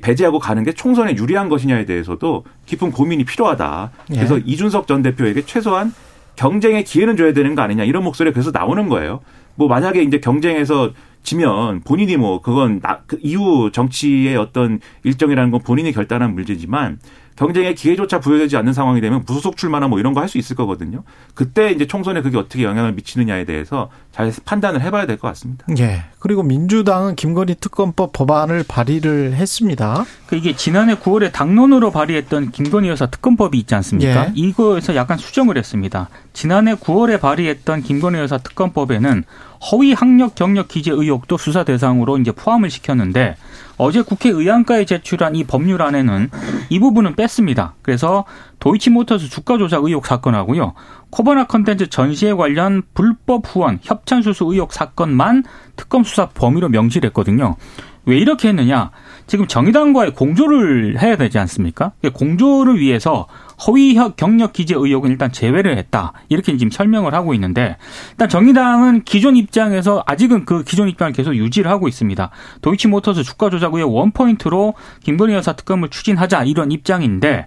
배제하고 가는 게 총선에 유리한 것이냐에 대해서도 깊은 고민이 필요하다. 그래서 예. 이준석 전 대표에게 최소한 경쟁의 기회는 줘야 되는 거 아니냐 이런 목소리가 그래서 나오는 거예요. 뭐 만약에 이제 경쟁에서 지면 본인이 뭐 그건 나, 그 이후 정치의 어떤 일정이라는 건 본인이 결단한 문제지만 경쟁의 기회조차 부여되지 않는 상황이 되면 무소속 출마나 뭐 이런 거 할 수 있을 거거든요. 그때 이제 총선에 그게 어떻게 영향을 미치느냐에 대해서 잘 판단을 해봐야 될 것 같습니다. 예. 그리고 민주당은 김건희 특검법 법안을 발의를 했습니다. 그 이게 지난해 9월에 당론으로 발의했던 김건희 여사 특검법이 있지 않습니까? 예. 이거에서 약간 수정을 했습니다. 지난해 9월에 발의했던 김건희 여사 특검법에는 허위 학력 경력 기재 의혹도 수사 대상으로 이제 포함을 시켰는데 어제 국회 의안가에 제출한 이 법률안에는 이 부분은 뺐습니다. 그래서 도이치모터스 주가 조작 의혹 사건하고요. 코바나 컨텐츠 전시에 관련 불법 후원 협찬 수수 의혹 사건만 특검 수사 범위로 명시를 했거든요. 왜 이렇게 했느냐? 지금 정의당과의 공조를 해야 되지 않습니까? 공조를 위해서 허위 경력 기재 의혹은 일단 제외를 했다. 이렇게 지금 설명을 하고 있는데 일단 정의당은 기존 입장에서 아직은 그 기존 입장을 계속 유지를 하고 있습니다. 도이치모터스 주가 조작 의혹 원포인트로 김건희 여사 특검을 추진하자 이런 입장인데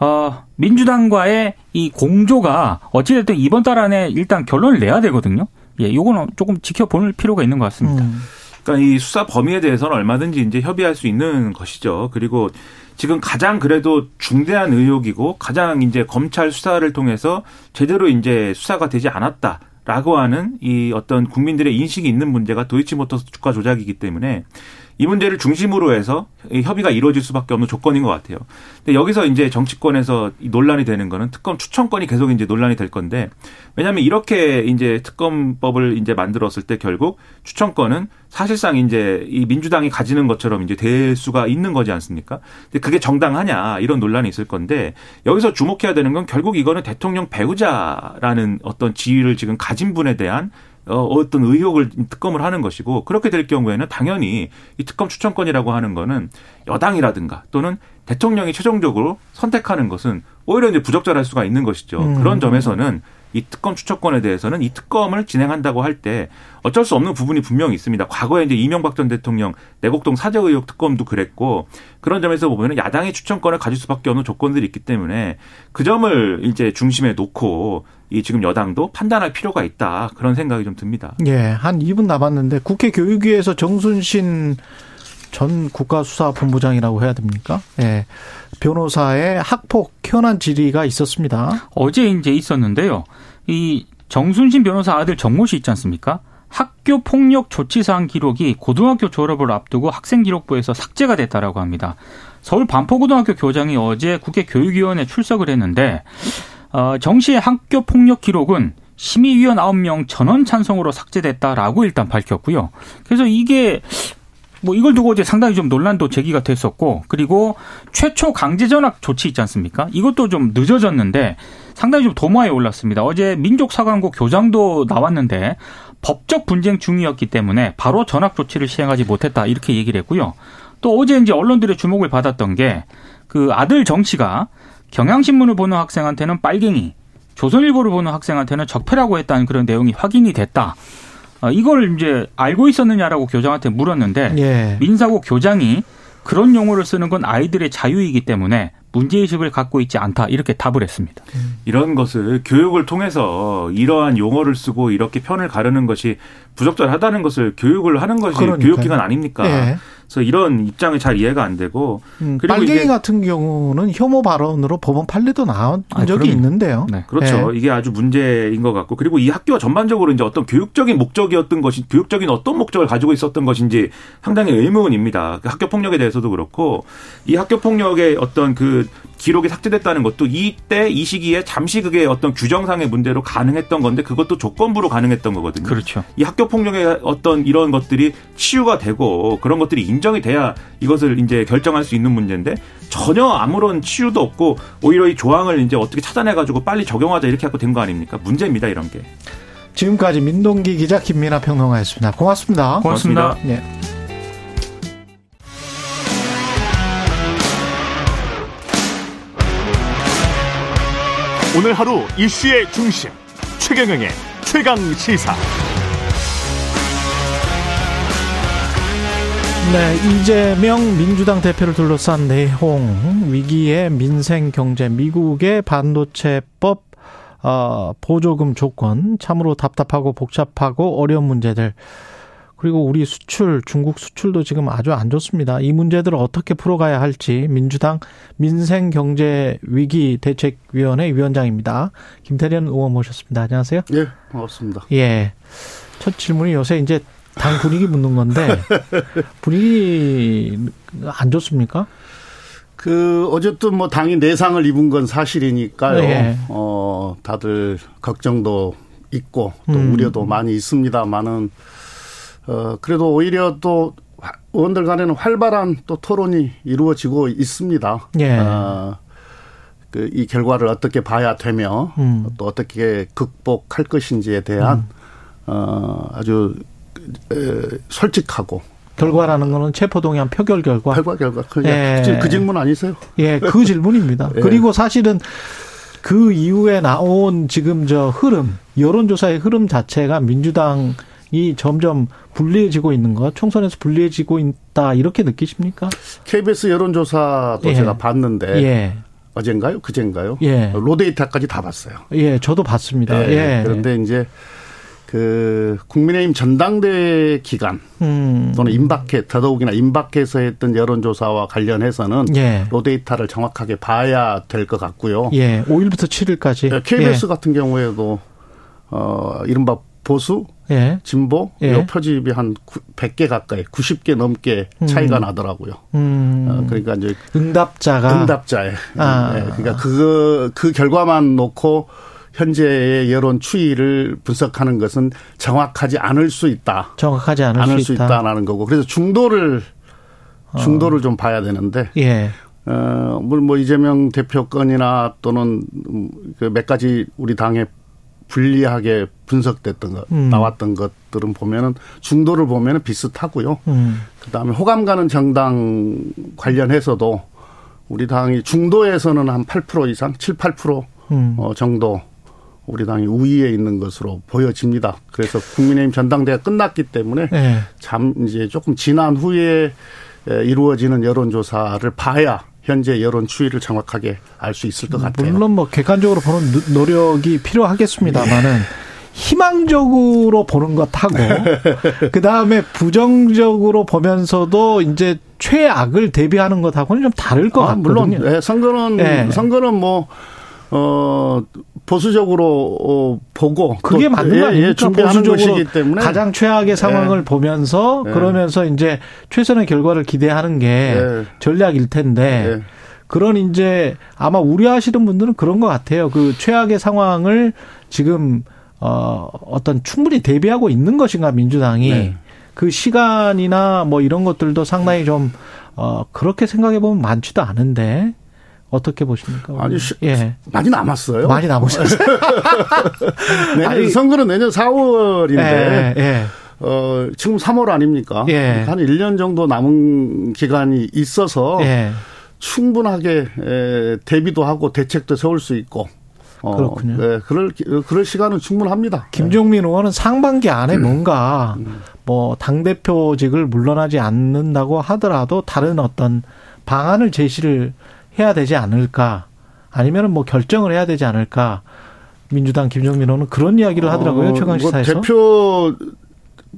어, 민주당과의 이 공조가 어찌됐든 이번 달 안에 일단 결론을 내야 되거든요. 예, 요거는 조금 지켜볼 필요가 있는 것 같습니다. 음. 그러니까 이 수사 범위에 대해서는 얼마든지 이제 협의할 수 있는 것이죠. 그리고 지금 가장 그래도 중대한 의혹이고 가장 이제 검찰 수사를 통해서 제대로 이제 수사가 되지 않았다. 라고 하는 이 어떤 국민들의 인식이 있는 문제가 도이치모터스 주가 조작이기 때문에 이 문제를 중심으로 해서 협의가 이루어질 수밖에 없는 조건인 것 같아요. 근데 여기서 이제 정치권에서 논란이 되는 거는 특검 추천권이 계속 이제 논란이 될 건데 왜냐하면 이렇게 이제 특검법을 이제 만들었을 때 결국 추천권은 사실상 이제 이 민주당이 가지는 것처럼 이제 될 수가 있는 거지 않습니까? 근데 그게 정당하냐 이런 논란이 있을 건데 여기서 주목해야 되는 건 결국 이거는 대통령 배우자라는 어떤 지위를 지금 가진 분에 대한 어, 어떤 의혹을 특검을 하는 것이고 그렇게 될 경우에는 당연히 이 특검 추천권이라고 하는 거는 여당이라든가 또는 대통령이 최종적으로 선택하는 것은 오히려 이제 부적절할 수가 있는 것이죠. 음. 그런 점에서는 이 특검 추천권에 대해서는 이 특검을 진행한다고 할 때 어쩔 수 없는 부분이 분명히 있습니다. 과거에 이제 이명박 전 대통령 내곡동 사저 의혹 특검도 그랬고 그런 점에서 보면은 야당의 추천권을 가질 수밖에 없는 조건들이 있기 때문에 그 점을 이제 중심에 놓고 이 지금 여당도 판단할 필요가 있다 그런 생각이 좀 듭니다. 예, 한 2분 남았는데 국회 교육위에서 정순신 전 국가수사본부장이라고 해야 됩니까? 예. 변호사의 학폭 현안 질의가 있었습니다. 어제 이제 있었는데요. 이 정순신 변호사 아들 정모 씨 있지 않습니까? 학교 폭력 조치 사항 기록이 고등학교 졸업을 앞두고 학생 기록부에서 삭제가 됐다라고 합니다. 서울 반포고등학교 교장이 어제 국회 교육위원회 출석을 했는데 어, 정 씨의 학교 폭력 기록은 심의위원 9명 전원 찬성으로 삭제됐다라고 일단 밝혔고요. 그래서 이게 뭐 이걸 두고 이제 상당히 좀 논란도 제기가 됐었고 그리고 최초 강제 전학 조치 있지 않습니까? 이것도 좀 늦어졌는데 상당히 좀 도마에 올랐습니다. 어제 민족사관고 교장도 나왔는데 법적 분쟁 중이었기 때문에 바로 전학 조치를 시행하지 못했다 이렇게 얘기를 했고요. 또 어제 이제 언론들의 주목을 받았던 게 그 아들 정 씨가 경향신문을 보는 학생한테는 빨갱이, 조선일보를 보는 학생한테는 적폐라고 했다는 그런 내용이 확인이 됐다. 어, 이걸 이제 알고 있었느냐라고 교장한테 물었는데 예. 민사고 교장이 그런 용어를 쓰는 건 아이들의 자유이기 때문에 문제의식을 갖고 있지 않다 이렇게 답을 했습니다. 이런 것을 교육을 통해서 이러한 용어를 쓰고 이렇게 편을 가르는 것이 부적절하다는 것을 교육을 하는 것이 그러니까요. 교육기관 아닙니까? 예. 그래서 이런 입장이 잘 이해가 안 되고 음, 그리고 빨갱이 같은 경우는 혐오 발언으로 법원 판례도 나온 아, 적이 그럼요. 있는데요. 네. 그렇죠. 네. 이게 아주 문제인 것 같고 그리고 이 학교가 전반적으로 이제 어떤 교육적인 목적이었던 것이 교육적인 어떤 목적을 가지고 있었던 것인지 상당히 의문입니다. 그 학교 폭력에 대해서도 그렇고 이 학교 폭력의 어떤 그 기록이 삭제됐다는 것도 이때 이 시기에 잠시 그게 어떤 규정상의 문제로 가능했던 건데 그것도 조건부로 가능했던 거거든요. 그렇죠. 이 학교 폭력의 어떤 이런 것들이 치유가 되고 그런 것들이 인정이 돼야 이것을 이제 결정할 수 있는 문제인데 전혀 아무런 치유도 없고 오히려 이 조항을 이제 어떻게 찾아내 가지고 빨리 적용하자 이렇게 하고 된 거 아닙니까? 문제입니다 이런 게. 지금까지 민동기 기자 김민아 평론가였습니다. 고맙습니다. 고맙습니다. 고맙습니다. 네. 오늘 하루 이슈의 중심 최경영의 최강 시사. 네, 이재명 민주당 대표를 둘러싼 내용 위기의 민생 경제 미국의 반도체법 어, 보조금 조건 참으로 답답하고 복잡하고 어려운 문제들 그리고 우리 수출, 중국 수출도 지금 아주 안 좋습니다. 이 문제들을 어떻게 풀어가야 할지 민주당 민생경제위기 대책위원회 위원장입니다. 김태련 의원 모셨습니다. 안녕하세요. 예, 반갑습니다. 예. 첫 질문이 요새 이제 당 분위기 묻는 건데 [laughs] 분위기 안 좋습니까? 그 어쨌든 뭐 당이 내상을 입은 건 사실이니까요. 네. 어 다들 걱정도 있고 또 음. 우려도 많이 있습니다만은 어 그래도 오히려 또 의원들 간에는 활발한 또 토론이 이루어지고 있습니다. 예. 어, 그 이 결과를 어떻게 봐야 되며 음. 또 어떻게 극복할 것인지에 대한 음. 어 아주 에, 솔직하고 결과라는 거는 체포동의안 표결 결과. 결과 결과. 그, 예. 그, 그 질문 아니세요? 예, 그 질문입니다. [laughs] 예. 그리고 사실은 그 이후에 나온 지금 저 흐름, 여론조사의 흐름 자체가 민주당 이 점점 불리해지고 있는 것, 총선에서 불리해지고 있다 이렇게 느끼십니까? KBS 여론조사도 예. 제가 봤는데 예. 어젠가요? 그젠가요? 예. 로데이터까지 다 봤어요. 예, 저도 봤습니다. 예. 예. 그런데 이제 그 국민의힘 전당대 기간 음. 또는 임박해 더더욱이나 임박해서 했던 여론조사와 관련해서는 예. 로데이터를 정확하게 봐야 될 것 같고요. 예. 5일부터 7일까지. KBS 예. 같은 경우에도 어 이른바 보수 예. 진보 예. 표집이 한 100개 가까이 90개 넘게 차이가 음. 나더라고요. 음. 어, 그러니까 이제 응답자가 응답자에 아. 네. 그러니까 그그 그 결과만 놓고 현재의 여론 추이를 분석하는 것은 정확하지 않을 수 있다. 정확하지 않을, 않을 수, 있다. 있다라는 거고. 그래서 중도를 어. 중도를 어. 좀 봐야 되는데. 예. 어, 뭐 이재명 대표 건이나 또는 그 몇 가지 우리 당에 불리하게 분석됐던 것, 음. 나왔던 것들은 보면은 중도를 보면은 비슷하고요. 음. 그 다음에 호감 가는 정당 관련해서도 우리 당이 중도에서는 한 8% 이상, 7, 8% 음. 어, 정도 우리 당이 우위에 있는 것으로 보여집니다. 그래서 국민의힘 전당대회가 끝났기 때문에 네. 잠 이제 조금 지난 후에 이루어지는 여론조사를 봐야 현재 여론 추이를 정확하게 알 수 있을 것 같아요. 물론 뭐 객관적으로 보는 노력이 필요하겠습니다만은 희망적으로 보는 것하고 [laughs] 그 다음에 부정적으로 보면서도 이제 최악을 대비하는 것하고는 좀 다를 것 아, 같거든요. 물론 네, 선거는 네. 선거는 뭐 어, 보수적으로 어, 보고 그게 맞는 거 예, 예, 아닙니까? 예, 준비하는 것이기 때문에 가장 최악의 예. 상황을 예. 보면서 예. 그러면서 이제 최선의 결과를 기대하는 게 전략일 텐데 그런 이제 아마 우려하시는 분들은 그런 것 같아요. 그 최악의 상황을 지금 어 어떤 충분히 대비하고 있는 것인가 민주당이 네. 그 시간이나 뭐 이런 것들도 상당히 좀 어 그렇게 생각해 보면 많지도 않은데 어떻게 보십니까? 아니, 시, 예. 많이 남았어요. 많이 남으셨어요. [laughs] 내년 아니, 선거는 내년 4월인데. 예, 예. 어, 지금 3월 아닙니까? 예. 한 1년 정도 남은 기간이 있어서 예. 충분하게 에, 대비도 하고 대책도 세울 수 있고 어, 그렇군요. 네, 그럴 그럴 시간은 충분합니다. 김종민 의원은 상반기 안에 음. 뭔가 음. 뭐당 대표직을 물러나지 않는다고 하더라도 다른 어떤 방안을 제시를 해야 되지 않을까 아니면은 뭐 결정을 해야 되지 않을까 민주당 김정민 의원은 그런 이야기를 하더라고요 어, 최강 시사에서 뭐 대표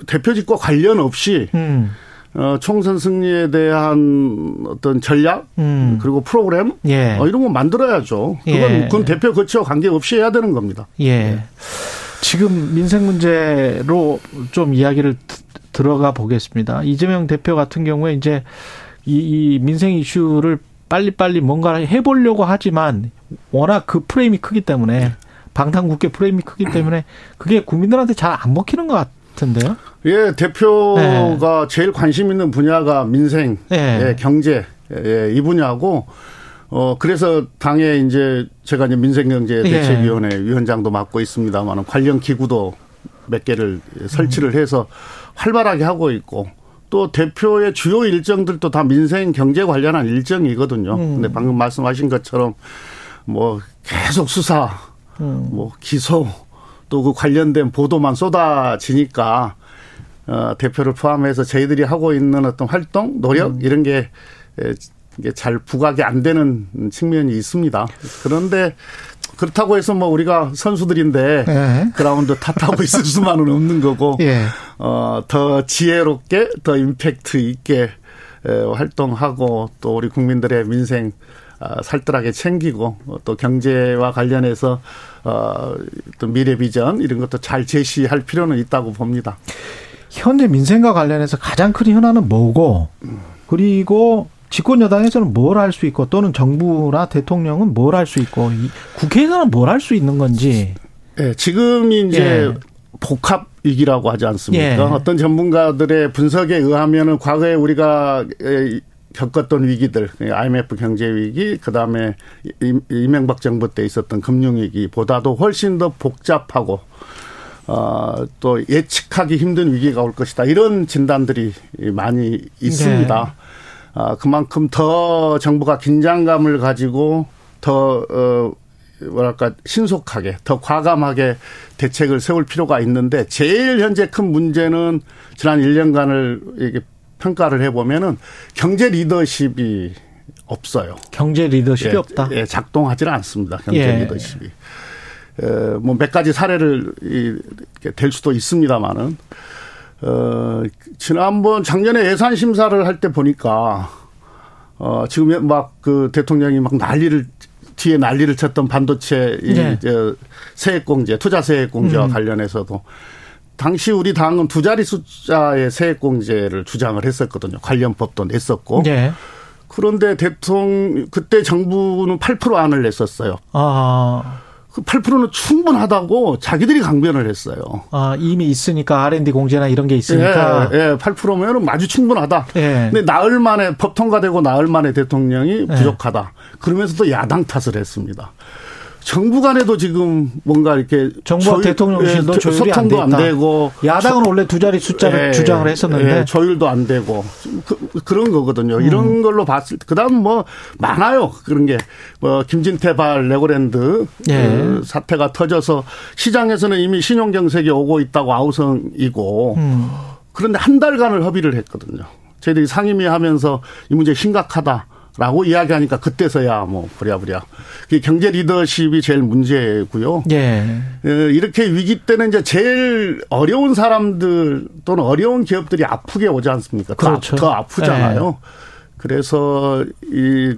대표직과 관련 없이 음. 어, 총선 승리에 대한 어떤 전략 음. 그리고 프로그램 예. 어, 이런 거 만들어야죠. 그건 예. 그건 대표 거치와 관계 없이 해야 되는 겁니다. 예. 네. 지금 민생 문제로 좀 이야기를 들어가 보겠습니다. 이재명 대표 같은 경우에 이제 이, 이 민생 이슈를 빨리빨리 뭔가를 해보려고 하지만 워낙 그 프레임이 크기 때문에 방탄국회 프레임이 크기 때문에 그게 국민들한테 잘 안 먹히는 것 같은데요. 예, 대표가 네. 제일 관심 있는 분야가 민생, 네. 예, 경제, 예, 이 분야고, 어, 그래서 당에 이제 제가 이제 민생경제대책위원회 예. 위원장도 맡고 있습니다만 관련 기구도 몇 개를 설치를 해서 활발하게 하고 있고, 또 대표의 주요 일정들도 다 민생 경제 관련한 일정이거든요. 음. 근데 방금 말씀하신 것처럼 뭐 계속 수사, 음. 뭐 기소 또 그 관련된 보도만 쏟아지니까 어, 대표를 포함해서 저희들이 하고 있는 어떤 활동, 노력 음. 이런 게 이게 잘 부각이 안 되는 측면이 있습니다. 그런데 그렇다고 해서 뭐 우리가 선수들인데 예. 그라운드 탓하고 있을 수만은 [laughs] 없는 거고 예. 어 더 지혜롭게 더 임팩트 있게 활동하고 또 우리 국민들의 민생 아, 살뜰하게 챙기고 또 경제와 관련해서 어또 미래 비전 이런 것도 잘 제시할 필요는 있다고 봅니다. 현재 민생과 관련해서 가장 큰 현안은 뭐고 그리고 집권 여당에서는 뭘 할 수 있고 또는 정부나 대통령은 뭘 할 수 있고 국회에서는 뭘 할 수 있는 건지. 네, 지금이 이제 예. 복합 위기라고 하지 않습니까? 예. 어떤 전문가들의 분석에 의하면은 과거에 우리가 겪었던 위기들, IMF 경제 위기, 그 다음에 이명박 정부 때 있었던 금융 위기보다도 훨씬 더 복잡하고 어, 또 예측하기 힘든 위기가 올 것이다. 이런 진단들이 많이 있습니다. 네. 아, 그만큼 더 정부가 긴장감을 가지고 더, 어, 뭐랄까, 신속하게, 더 과감하게 대책을 세울 필요가 있는데, 제일 현재 큰 문제는 지난 1년간을 이게 평가를 해보면은 경제 리더십이 없어요. 경제 리더십이 예, 없다? 예, 작동하지는 않습니다. 경제 예. 리더십이. 뭐 몇 가지 사례를 될 수도 있습니다만은 어 지난번 작년에 예산 심사를 할 때 보니까 어 지금 막 그 대통령이 막 난리를 뒤에 난리를 쳤던 반도체 네. 이 세액공제, 투자 세액공제와 음. 관련해서도 당시 우리 당은 두 자리 숫자의 세액공제를 주장을 했었거든요. 관련 법도 냈었고. 네. 그런데 대통령 그때 정부는 8% 안을 냈었어요. 아. 그 8%는 충분하다고 자기들이 강변을 했어요. 아, 이미 있으니까 R&D 공제나 이런 게 있으니까. 예, 예 8%면은 아주 충분하다. 예. 근데 나흘 만에 법 통과되고 나흘 만에 대통령이 예. 부족하다. 그러면서도 야당 탓을 했습니다. 정부 간에도 지금 뭔가 이렇게 정부와 조율, 대통령실도 예, 조율이 소통도 안, 안, 되고 야당은 원래 두 자리 숫자를 예, 주장을 했었는데 예, 조율도 안 되고 그, 런 거거든요. 음. 이런 걸로 봤을 때 그다음 뭐 많아요 그런 게 뭐 김진태 발 레고랜드 예. 그 사태가 터져서 시장에서는 이미 신용 경색이 오고 있다고 아우성이고 음. 그런데 한 달간을 협의를 했거든요. 저희들이 상임위 하면서 이 문제 심각하다. 라고 이야기하니까 그때서야 뭐 부랴부랴. 경제 리더십이 제일 문제고요. 예. 이렇게 위기 때는 이제 제일 어려운 사람들 또는 어려운 기업들이 아프게 오지 않습니까? 그렇죠. 더, 더 아프잖아요. 예. 그래서 이,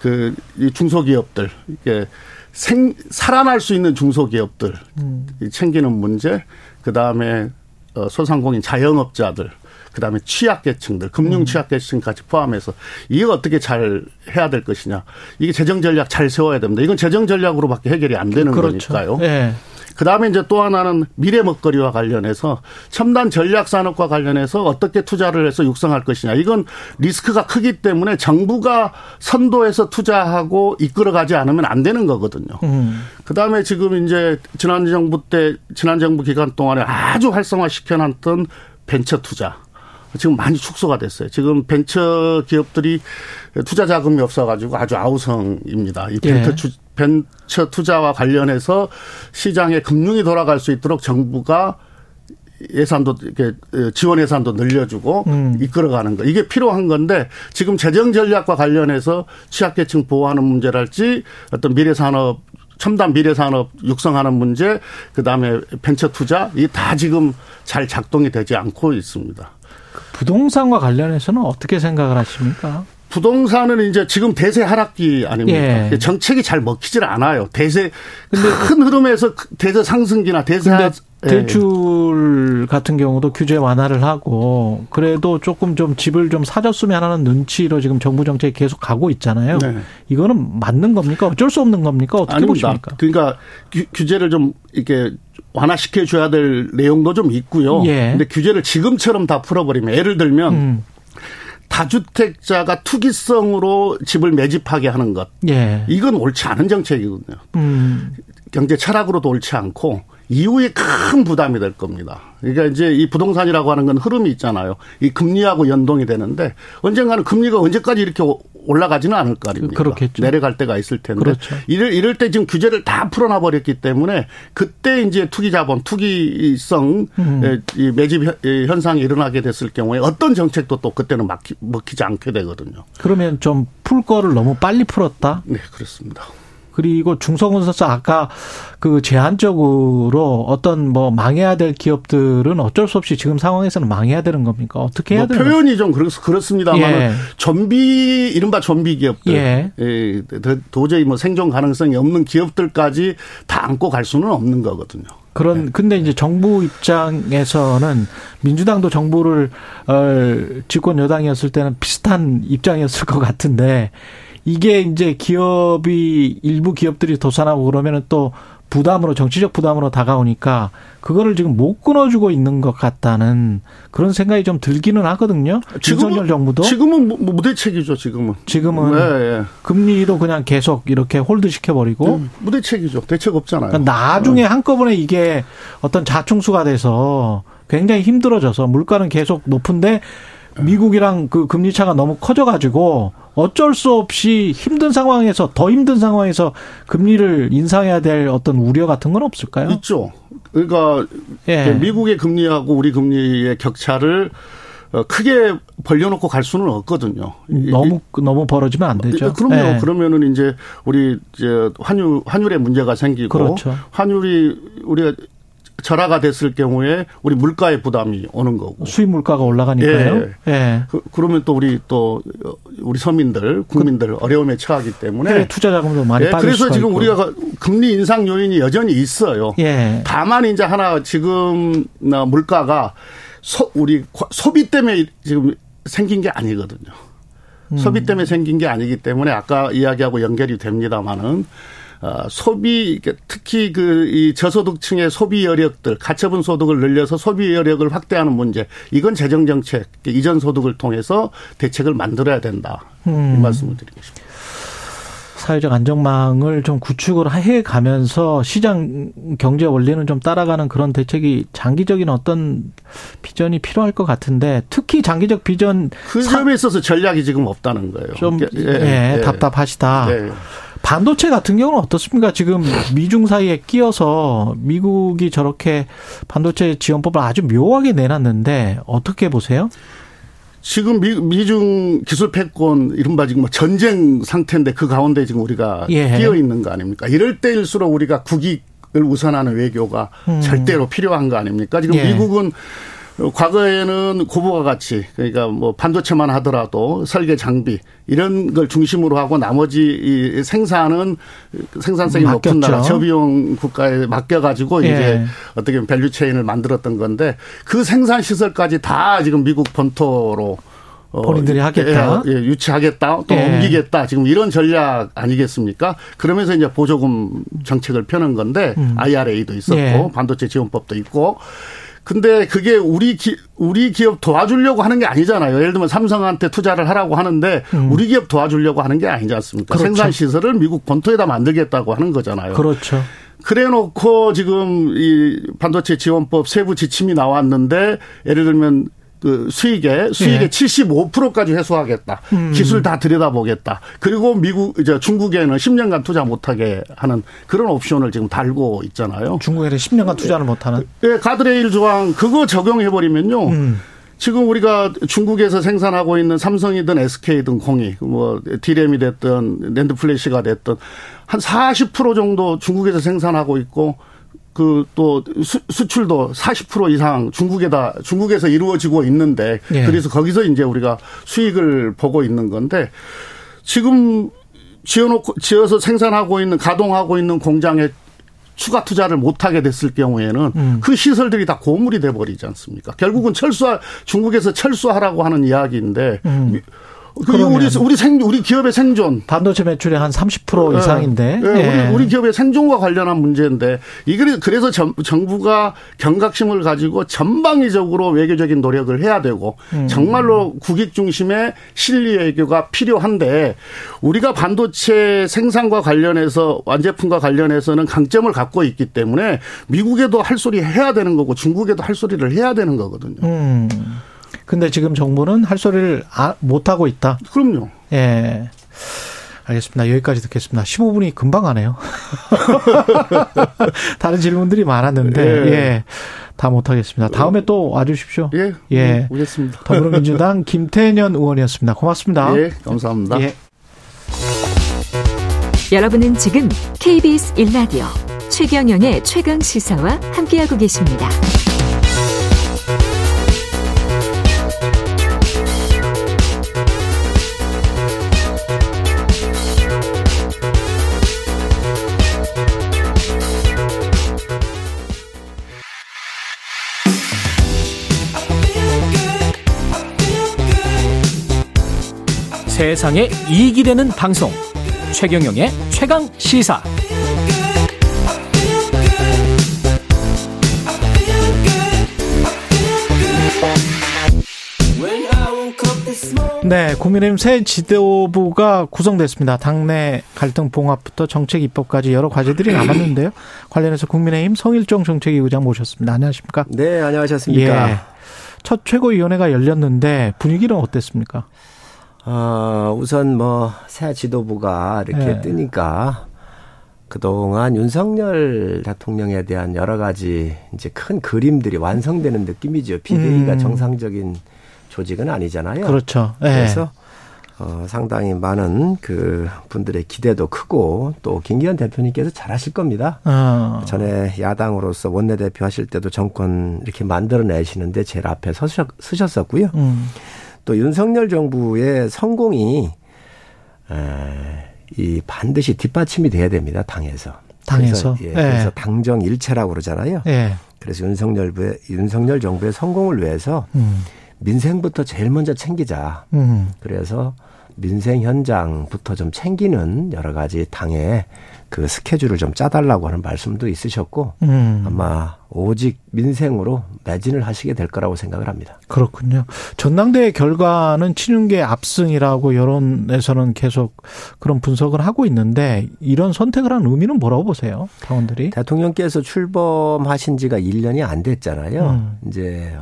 그, 이 중소기업들, 이게 생, 살아날 수 있는 중소기업들 음. 챙기는 문제, 그 다음에 어, 소상공인 자영업자들, 그다음에 취약계층들, 금융 음. 취약계층까지 포함해서 이게 어떻게 잘 해야 될 것이냐. 이게 재정 전략 잘 세워야 됩니다. 이건 재정 전략으로밖에 해결이 안 되는 그렇죠. 거니까요. 네. 그 다음에 이제 또 하나는 미래 먹거리와 관련해서 첨단 전략 산업과 관련해서 어떻게 투자를 해서 육성할 것이냐. 이건 리스크가 크기 때문에 정부가 선도해서 투자하고 이끌어가지 않으면 안 되는 거거든요. 음. 그 다음에 지금 이제 지난 정부 때, 지난 정부 기간 동안에 아주 활성화 시켜놨던 벤처 투자. 지금 많이 축소가 됐어요. 지금 벤처 기업들이 투자 자금이 없어가지고 아주 아우성입니다. 이 벤처, 예. 벤처 투자와 관련해서 시장에 금융이 돌아갈 수 있도록 정부가 예산도 이렇게 지원 예산도 늘려주고 음. 이끌어가는 거 이게 필요한 건데 지금 재정 전략과 관련해서 취약계층 보호하는 문제랄지 어떤 미래 산업 첨단 미래 산업 육성하는 문제 그다음에 벤처 투자 이 다 지금 잘 작동이 되지 않고 있습니다. 부동산과 관련해서는 어떻게 생각을 하십니까? 부동산은 이제 지금 대세 하락기 아닙니까? 예. 정책이 잘 먹히질 않아요. 대세 근데 큰 흐름에서 대세 상승기나 대세 하, 예. 대출 같은 경우도 규제 완화를 하고 그래도 조금 좀 집을 좀 사줬으면 하는 눈치로 지금 정부 정책이 계속 가고 있잖아요. 네. 이거는 맞는 겁니까? 어쩔 수 없는 겁니까? 어떻게 아닙니다. 보십니까? 그러니까 규제를 좀 이렇게 완화시켜 줘야 될 내용도 좀 있고요. 예. 근데 규제를 지금처럼 다 풀어버리면 예를 들면 음. 다주택자가 투기성으로 집을 매집하게 하는 것. 예. 이건 옳지 않은 정책이거든요. 음. 경제 철학으로도 옳지 않고 이후에 큰 부담이 될 겁니다. 그러니까 이제 이 부동산이라고 하는 건 흐름이 있잖아요. 이 금리하고 연동이 되는데 언젠가는 금리가 언제까지 이렇게 올라가지는 않을 거 아닙니까? 그렇겠죠. 내려갈 때가 있을 텐데. 그렇죠. 이럴, 이럴 때 지금 규제를 다 풀어놔 버렸기 때문에 그때 이제 투기 자본, 투기성 음. 이 매집 현상이 일어나게 됐을 경우에 어떤 정책도 또 그때는 막히, 먹히지 않게 되거든요. 그러면 좀 풀 거를 너무 빨리 풀었다? 네, 그렇습니다. 그리고 중소건설사 아까 그 제한적으로 어떤 뭐 망해야 될 기업들은 어쩔 수 없이 지금 상황에서는 망해야 되는 겁니까? 어떻게 해야 뭐 되는 표현이 좀 그렇습니다만 예. 좀비 이른바 좀비 기업들 예. 예. 도저히 뭐 생존 가능성이 없는 기업들까지 다 안고 갈 수는 없는 거거든요. 그런 네. 근데 이제 정부 입장에서는 민주당도 정부를 어 집권 여당이었을 때는 비슷한 입장이었을 것 같은데 이게 이제 기업이 일부 기업들이 도산하고 그러면은 또 부담으로 정치적 부담으로 다가오니까 그거를 지금 못 끊어주고 있는 것 같다는 그런 생각이 좀 들기는 하거든요. 지금은 정부도 지금은 무대책이죠. 지금은 지금은 네, 네. 금리도 그냥 계속 이렇게 hold 시켜버리고 네, 무대책이죠. 대책 없잖아요. 그러니까 나중에 네. 한꺼번에 이게 어떤 자충수가 돼서 굉장히 힘들어져서 물가는 계속 높은데 미국이랑 그 금리 차가 너무 커져가지고 어쩔 수 없이 힘든 상황에서 더 힘든 상황에서 금리를 인상해야 될 어떤 우려 같은 건 없을까요? 있죠. 그러니까 예. 미국의 금리하고 우리 금리의 격차를 어, 크게 벌려놓고 갈 수는 없거든요. 너무 너무 벌어지면 안 되죠. 그럼요. 네. 그러면은 이제 우리 이제 환율 환율에 문제가 생기고 그렇죠. 환율이 우리가 절하가 됐을 경우에 우리 물가의 부담이 오는 거고 수입 물가가 올라가니까요. 예. 예. 그, 러면 또 우리 또 우리 서민들 국민들 그, 어려움에 처하기 때문에 투자 자금도 많이 예. 그래서 지금 있고. 우리가 금리 인상 요인이 여전히 있어요. 예. 다만 이제 하나 지금 물가가 소, 우리 소비 때문에 지금 생긴 게 아니거든요. 음. 소비 때문에 생긴 게 아니기 때문에 아까 이야기하고 연결이 됩니다마는 어, 소비 특히 그 이 저소득층의 소비 여력들 가처분 소득을 늘려서 소비 여력을 확대하는 문제 이건 재정 정책 이전 소득을 통해서 대책을 만들어야 된다 음. 이 말씀을 드리고 싶습니다. 사회적 안정망을 좀 구축을 해 가면서 시장 경제 원리는 좀 따라가는 그런 대책이 장기적인 어떤 비전이 필요할 것 같은데 특히 장기적 비전 그 점에 있어서 전략이 지금 없다는 거예요. 좀 예, 예, 예. 답답하시다. 예. 반도체 같은 경우는 어떻습니까? 지금 미중 사이에 끼어서 미국이 저렇게 반도체 지원법을 아주 묘하게 내놨는데 어떻게 보세요? 지금 미, 중 기술 패권 이른바 지금 뭐 전쟁 상태인데 그 가운데 지금 우리가 예. 끼어 있는 거 아닙니까? 이럴 때일수록 우리가 국익을 우선하는 외교가 음. 절대로 필요한 거 아닙니까? 지금 예. 미국은 과거에는 고부가 가치 그러니까 뭐 반도체만 하더라도 설계 장비 이런 걸 중심으로 하고 나머지 이 생산은 생산성이 맡겼죠. 높은 나라 저비용 국가에 맡겨 가지고 예. 이제 어떻게 보면 value chain을 만들었던 건데 그 생산 시설까지 다 지금 미국 본토로 어, 본인들이 하겠다. 예, 예, 유치하겠다. 또 예. 옮기겠다. 지금 이런 전략 아니겠습니까? 그러면서 이제 보조금 정책을 펴는 건데 음. IRA도 있었고 예. 반도체 지원법도 있고 근데 그게 우리 기, 우리 기업 도와주려고 하는 게 아니잖아요. 예를 들면 삼성한테 투자를 하라고 하는데 음. 우리 기업 도와주려고 하는 게 아니지 않습니까? 그렇죠. 생산 시설을 미국 본토에다 만들겠다고 하는 거잖아요. 그렇죠. 그래 놓고 지금 이 반도체 지원법 세부 지침이 나왔는데 예를 들면 그 수익의 수익의 네. 75%까지 회수하겠다. 음. 기술 다 들여다보겠다. 그리고 미국 이제 중국에는 10년간 투자 못하게 하는 그런 옵션을 지금 달고 있잖아요. 중국에는 10년간 투자를 못하는? 예, 가드레일 조항 그거 적용해 버리면요. 음. 지금 우리가 중국에서 생산하고 있는 삼성이든 SK든 공히 뭐 DRAM이 됐든 NAND flash가 됐든 한 40% 정도 중국에서 생산하고 있고 그 또 수출도 40% 이상 중국에다 중국에서 이루어지고 있는데 예. 그래서 거기서 이제 우리가 수익을 보고 있는 건데 지금 지어놓고 지어서 생산하고 있는 가동하고 있는 공장에 추가 투자를 못하게 됐을 경우에는 음. 그 시설들이 다 고물이 돼 버리지 않습니까? 결국은 철수 중국에서 철수하라고 하는 이야기인데 음. 그 우리 우리 생 우리 기업의 생존 반도체 매출의 한 30% 이상인데 네. 네. 우리 우리 기업의 생존과 관련한 문제인데 이게 그래서 정부가 경각심을 가지고 전방위적으로 외교적인 노력을 해야 되고 음. 정말로 국익 중심의 실리 외교가 필요한데 우리가 반도체 생산과 관련해서 완제품과 관련해서는 강점을 갖고 있기 때문에 미국에도 할 소리 해야 되는 거고 중국에도 할 소리를 해야 되는 거거든요. 음. 근데 지금 정부는 할 소리를 아, 못 하고 있다. 그럼요. 예. 알겠습니다. 여기까지 듣겠습니다. 15분이 금방 가네요. [laughs] 다른 질문들이 많았는데, 예. 예. 다 못하겠습니다. 다음에 또 와주십시오. 예. 예. 오겠습니다. 더불어민주당 [laughs] 김태년 의원이었습니다. 고맙습니다. 예. 감사합니다. 예. 여러분은 지금 KBS 1라디오 최경영의 최강 시사와 함께하고 계십니다. 세상에 이익이 되는 방송 최경영의 최강 시사 네, 국민의힘 새 지도부가 구성됐습니다. 당내 갈등 봉합부터 정책 입법까지 여러 과제들이 남았는데요. 관련해서 국민의힘 성일종 정책위 의장 모셨습니다. 안녕하십니까? 네, 안녕하셨습니까? 예. 첫 최고위원회가 열렸는데 분위기는 어땠습니까? 어, 우선 뭐 새 지도부가 이렇게 네. 뜨니까 그동안 윤석열 대통령에 대한 여러 가지 이제 큰 그림들이 완성되는 느낌이죠. 비대위가 음. 정상적인 조직은 아니잖아요. 그렇죠. 네. 그래서 어, 상당히 많은 그 분들의 기대도 크고 또 김기현 대표님께서 잘하실 겁니다. 어. 전에 야당으로서 원내대표 하실 때도 정권 이렇게 만들어내시는데 제일 앞에 서셨, 서셨었고요. 음. 또 윤석열 정부의 성공이 에, 이 반드시 뒷받침이 돼야 됩니다. 당에서. 당에서. 그래서, 예, 예. 그래서 당정 일체라고 그러잖아요. 예. 그래서 윤석열 부의 윤석열 정부의 성공을 위해서 음. 민생부터 제일 먼저 챙기자. 음. 그래서 민생 현장부터 좀 챙기는 여러 가지 당의 그 스케줄을 좀 짜달라고 하는 말씀도 있으셨고 음. 아마 오직 민생으로 매진을 하시게 될 거라고 생각을 합니다. 그렇군요. 전당대회 결과는 친윤계 압승이라고 여론에서는 계속 그런 분석을 하고 있는데 이런 선택을 한 의미는 뭐라고 보세요? 당원들이? 대통령께서 출범하신 지가 1년이 안 됐잖아요. 음. 이제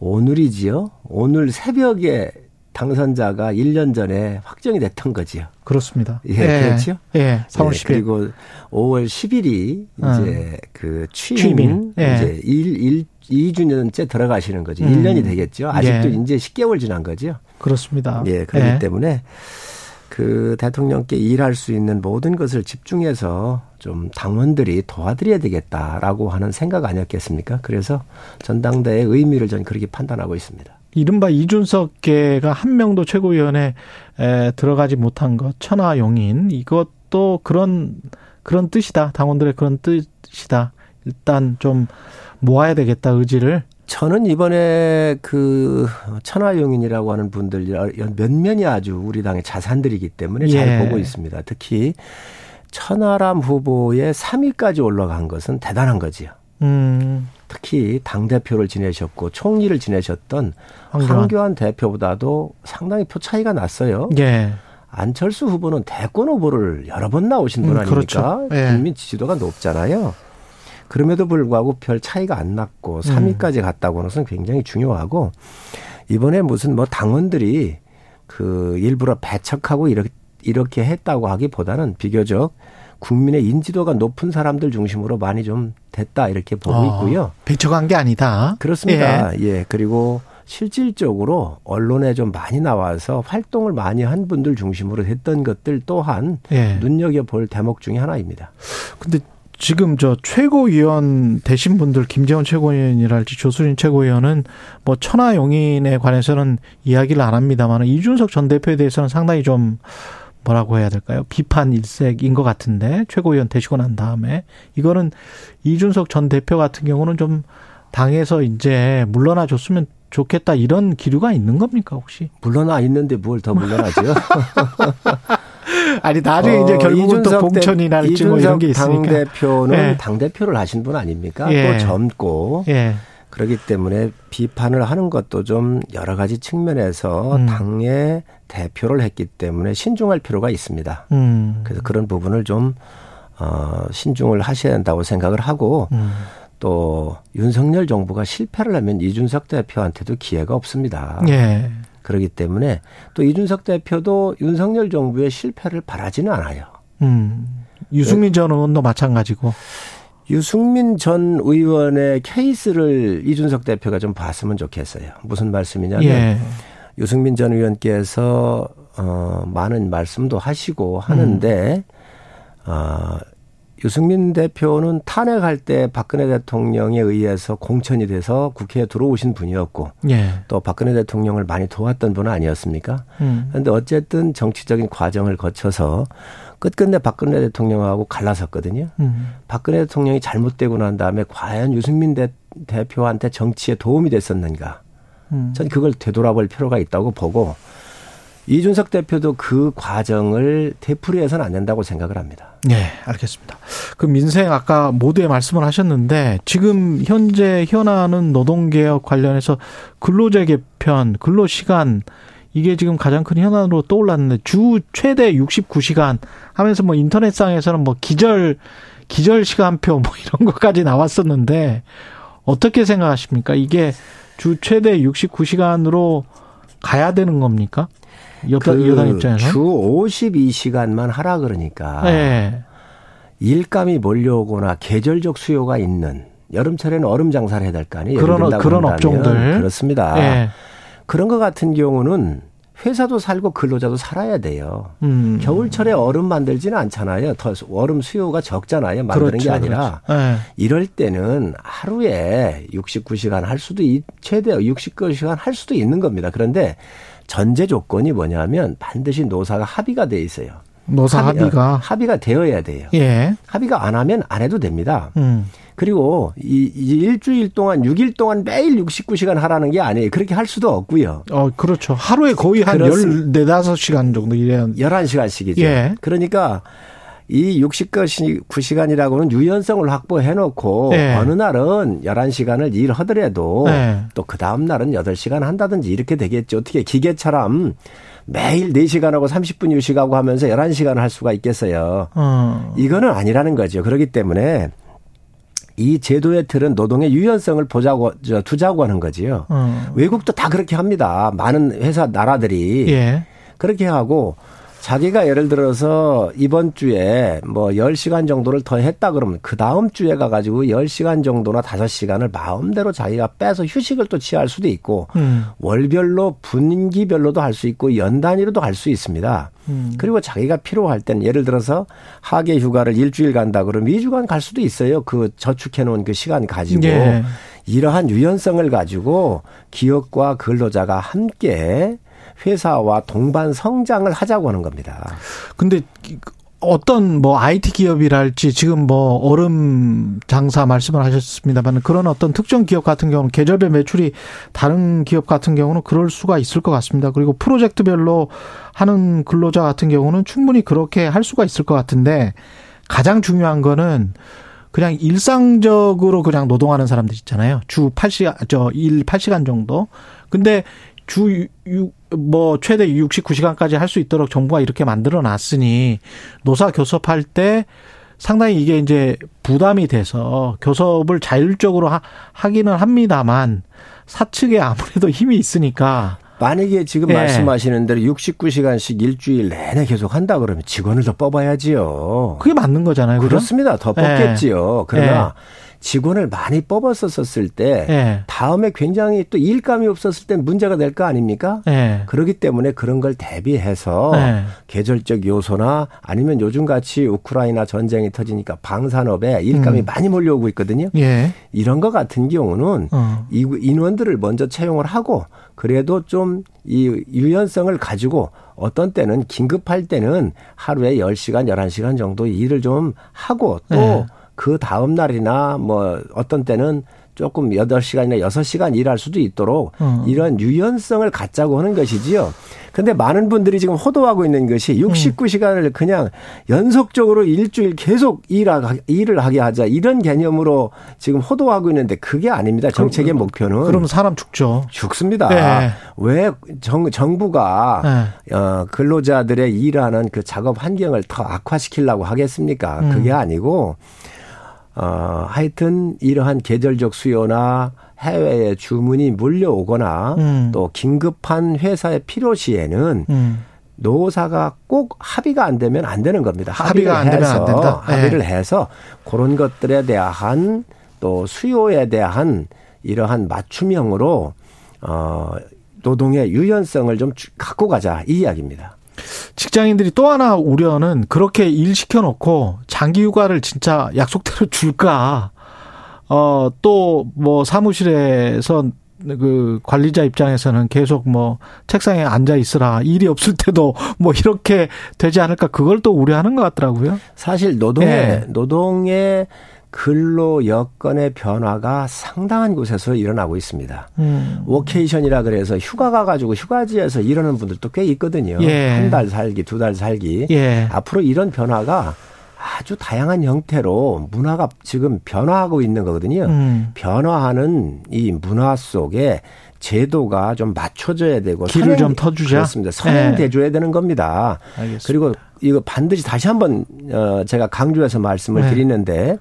오늘이지요. 오늘 새벽에 당선자가 1년 전에 확정이 됐던 거지요. 그렇습니다. 예, 예. 그렇죠. 예, 4월 10일. 그리고 5월 10일이 어. 이제 그 취임, 취임. 예. 이제 1, 1, 2주년째 들어가시는 거죠. 음. 1년이 되겠죠. 아직도 예. 이제 10개월 지난 거죠. 그렇습니다. 예, 그렇기 예. 때문에 그 대통령께 일할 수 있는 모든 것을 집중해서 좀 당원들이 도와드려야 되겠다라고 하는 생각 아니었겠습니까? 그래서 전당대의 의미를 저는 그렇게 판단하고 있습니다. 이른바 이준석계가 한 명도 최고위원회에 들어가지 못한 것, 천하용인 이것도 그런 그런 뜻이다. 당원들의 그런 뜻이다. 일단 좀 모아야 되겠다 의지를. 저는 이번에 그 천하용인이라고 하는 분들 몇 면이 아주 우리 당의 자산들이기 때문에 예. 잘 보고 있습니다. 특히 천하람 후보의 3위까지 올라간 것은 대단한 거지요. 음. 특히 당 대표를 지내셨고 총리를 지내셨던 황교안. 황교안 대표보다도 상당히 표 차이가 났어요. 예. 안철수 후보는 대권 후보를 여러 번 나오신 분 음, 아닙니까? 그렇죠. 예. 국민 지지도가 높잖아요. 그럼에도 불구하고 별 차이가 안 났고 3위까지 음. 갔다고 하는 것은 굉장히 중요하고 이번에 무슨 뭐 당원들이 그 일부러 배척하고 이렇게 이렇게 했다고 하기보다는 비교적 국민의 인지도가 높은 사람들 중심으로 많이 좀 됐다 이렇게 보고 어, 있고요. 배척한 게 아니다. 그렇습니다. 예. 예. 그리고 실질적으로 언론에 좀 많이 나와서 활동을 많이 한 분들 중심으로 했던 것들 또한 예. 눈여겨 볼 대목 중의 하나입니다. 근데 지금 저 최고위원 되신 분들 김재원 최고위원이랄지 조수진 최고위원은 뭐 천하용인에 관해서는 이야기를 안 합니다만 이준석 전 대표에 대해서는 상당히 좀 뭐라고 해야 될까요? 비판 일색인 것 같은데 최고위원 되시고 난 다음에 이거는 이준석 전 대표 같은 경우는 좀 당에서 이제 물러나 줬으면 좋겠다 이런 기류가 있는 겁니까 혹시? 물러나 있는데 뭘 더 물러나죠? [laughs] 아니 나중에 어, 이제 결국은 또 봉천이 날지 뭐 이런 게 있으니까. 당 대표는 예. 당 대표를 하신 분 아닙니까? 예. 또 젊고 예. 그렇기 때문에 비판을 하는 것도 좀 여러 가지 측면에서 음. 당의 대표를 했기 때문에 신중할 필요가 있습니다. 음. 그래서 그런 부분을 좀 어, 신중을 하셔야 된다고 생각을 하고 음. 또 윤석열 정부가 실패를 하면 이준석 대표한테도 기회가 없습니다. 예. 그렇기 때문에 또 이준석 대표도 윤석열 정부의 실패를 바라지는 않아요. 음. 유승민 전 의원도 마찬가지고. 유승민 전 의원의 케이스를 이준석 대표가 좀 봤으면 좋겠어요. 무슨 말씀이냐면 예. 유승민 전 의원께서 어 많은 말씀도 하시고 하는데 음. 어, 유승민 대표는 탄핵할 때 박근혜 대통령에 의해서 공천이 돼서 국회에 들어오신 분이었고 예. 또 박근혜 대통령을 많이 도왔던 분은 아니었습니까? 음. 그런데 어쨌든 정치적인 과정을 거쳐서 끝끝내 박근혜 대통령하고 갈라섰거든요. 음. 박근혜 대통령이 잘못되고 난 다음에 과연 유승민 대, 대표한테 정치에 도움이 됐었는가? 음. 전 그걸 되돌아볼 필요가 있다고 보고 이준석 대표도 그 과정을 되풀이해서는 안 된다고 생각을 합니다. 네, 알겠습니다. 그 민생 아까 모두에 말씀을 하셨는데 지금 현재 현안은 노동개혁 관련해서 근로제 개편, 근로시간 이게 지금 가장 큰 현안으로 떠올랐는데 주 최대 69시간 하면서 뭐 인터넷상에서는 뭐 기절 기절 시간표 뭐 [laughs] 이런 것까지 나왔었는데 어떻게 생각하십니까? 이게 주 최대 69시간으로 가야 되는 겁니까? 여당, 그 여당 입장에서 주 52시간만 하라 그러니까 네. 일감이 몰려오거나 계절적 수요가 있는 여름철에는 얼음 장사를 해야 될 거 아니에요. 그런 그런 업종들 그렇습니다. 네. 그런 것 같은 경우는 회사도 살고 근로자도 살아야 돼요. 음. 겨울철에 얼음 만들지는 않잖아요. 더 얼음 수요가 적잖아요. 만드는 그렇죠, 게 아니라 그렇죠. 네. 이럴 때는 하루에 69시간 할 수도 최대 69시간 할 수도 있는 겁니다. 그런데 전제 조건이 뭐냐면 반드시 노사가 합의가 돼 있어요. 노사 합의, 가 합의가 되어야 돼요. 예. 합의가 안 하면 안 해도 됩니다. 음. 그리고 이, 이 일주일 동안 6일 동안 매일 69시간 하라는 게 아니에요. 그렇게 할 수도 없고요. 어, 그렇죠. 하루에 거의 한 14, 5시간 정도 일해야 11시간씩이죠. 예. 그러니까 이 69시간이라고는 유연성을 확보해 놓고 네. 어느 날은 11시간을 일하더라도 네. 또그 다음 날은 8시간 한다든지 이렇게 되겠죠. 어떻게 기계처럼 매일 4시간하고 30분 휴식하고 하면서 11시간 할 수가 있겠어요. 어. 이거는 아니라는 거죠. 그렇기 때문에 이 제도의 틀은 노동의 유연성을 보자고 두자고 하는 거지요. 어. 외국도 다 그렇게 합니다. 많은 회사 나라들이 예. 그렇게 하고 자기가 예를 들어서 이번 주에 뭐 10시간 정도를 더 했다 그러면 그 다음 주에 가가지고 10시간 정도나 5시간을 마음대로 자기가 빼서 휴식을 또 취할 수도 있고 음. 월별로 분기별로도 할 수 있고 연 단위로도 할 수 있습니다. 음. 그리고 자기가 필요할 땐 예를 들어서 하계 휴가를 일주일 간다 그러면 2주간 갈 수도 있어요. 그 저축해 놓은 그 시간 가지고 예. 이러한 유연성을 가지고 기업과 근로자가 함께 회사와 동반 성장을 하자고 하는 겁니다. 근데 어떤 뭐 IT 기업이랄지 지금 뭐 얼음 장사 말씀을 하셨습니다만 그런 어떤 특정 기업 같은 경우는 계절별 매출이 다른 기업 같은 경우는 그럴 수가 있을 것 같습니다. 그리고 프로젝트별로 하는 근로자 같은 경우는 충분히 그렇게 할 수가 있을 것 같은데 가장 중요한 거는 그냥 일상적으로 그냥 노동하는 사람들 있잖아요. 주 8시간, 저, 일 8시간 정도. 근데 주 뭐 최대 69시간까지 할 수 있도록 정부가 이렇게 만들어 놨으니 노사 교섭할 때 상당히 이게 이제 부담이 돼서 교섭을 자율적으로 하, 하기는 합니다만 사측에 아무래도 [laughs] 힘이 있으니까 만약에 지금 예. 말씀하시는 대로 69시간씩 일주일 내내 계속 한다 그러면 직원을 더 뽑아야지요. 그게 맞는 거잖아요. 그렇습니다. 더 뽑겠지요. 예. 그러나 예. 직원을 많이 뽑았었을 때 네. 다음에 굉장히 또 일감이 없었을 때 문제가 될 거 아닙니까? 네. 그렇기 때문에 그런 걸 대비해서 네. 계절적 요소나 아니면 요즘 같이 우크라이나 전쟁이 터지니까 방산업에 일감이 음. 많이 몰려오고 있거든요. 예. 이런 것 같은 경우는 어. 인원들을 먼저 채용을 하고 그래도 좀 이 유연성을 가지고 어떤 때는 긴급할 때는 하루에 10시간, 11시간 정도 일을 좀 하고 또 그 다음 날이나 뭐 어떤 때는 조금 8시간이나 6시간 일할 수도 있도록 어. 이런 유연성을 갖자고 하는 것이지요. 근데 많은 분들이 지금 호도하고 있는 것이 69시간을 음. 그냥 연속적으로 일주일 계속 일을 하게 하자 이런 개념으로 지금 호도하고 있는데 그게 아닙니다. 정책의 그럼, 목표는. 그럼 사람 죽죠. 죽습니다. 네. 왜 정, 정부가 네. 어, 근로자들의 일하는 그 작업 환경을 더 악화시키려고 하겠습니까? 음. 그게 아니고 어, 하여튼 이러한 계절적 수요나 해외의 주문이 몰려오거나 음. 또 긴급한 회사의 필요 시에는 음. 노사가 꼭 합의가 안 되면 안 되는 겁니다. 합의가 안 되면 안 된다. 네. 합의를 해서 그런 것들에 대한 또 수요에 대한 이러한 맞춤형으로 어 노동의 유연성을 좀 갖고 가자 이 이야기입니다. 직장인들이 또 하나 우려는 그렇게 일 시켜놓고 장기 휴가를 진짜 약속대로 [laughs] 줄까? 어, 또 뭐 사무실에서 그 관리자 입장에서는 계속 뭐 책상에 앉아 있으라 일이 없을 때도 [laughs] 뭐 이렇게 되지 않을까 그걸 또 우려하는 것 같더라고요. 사실 노동의 네. 노동의 근로 여건의 변화가 상당한 곳에서 일어나고 있습니다. 음. 워케이션이라 그래서 휴가 가가지고 휴가지에서 일하는 분들도 꽤 있거든요. 예. 한달 살기, 두 달 살기. 예. 앞으로 이런 변화가 아주 다양한 형태로 문화가 지금 변화하고 있는 거거든요. 음. 변화하는 이 문화 속에 제도가 좀 맞춰져야 되고 길을 선행, 좀 터주자. 그렇습니다. 선행돼줘야 네. 되는 겁니다. 알겠습니다. 그리고 이거 반드시 다시 한번 어 제가 강조해서 말씀을 네. 드리는데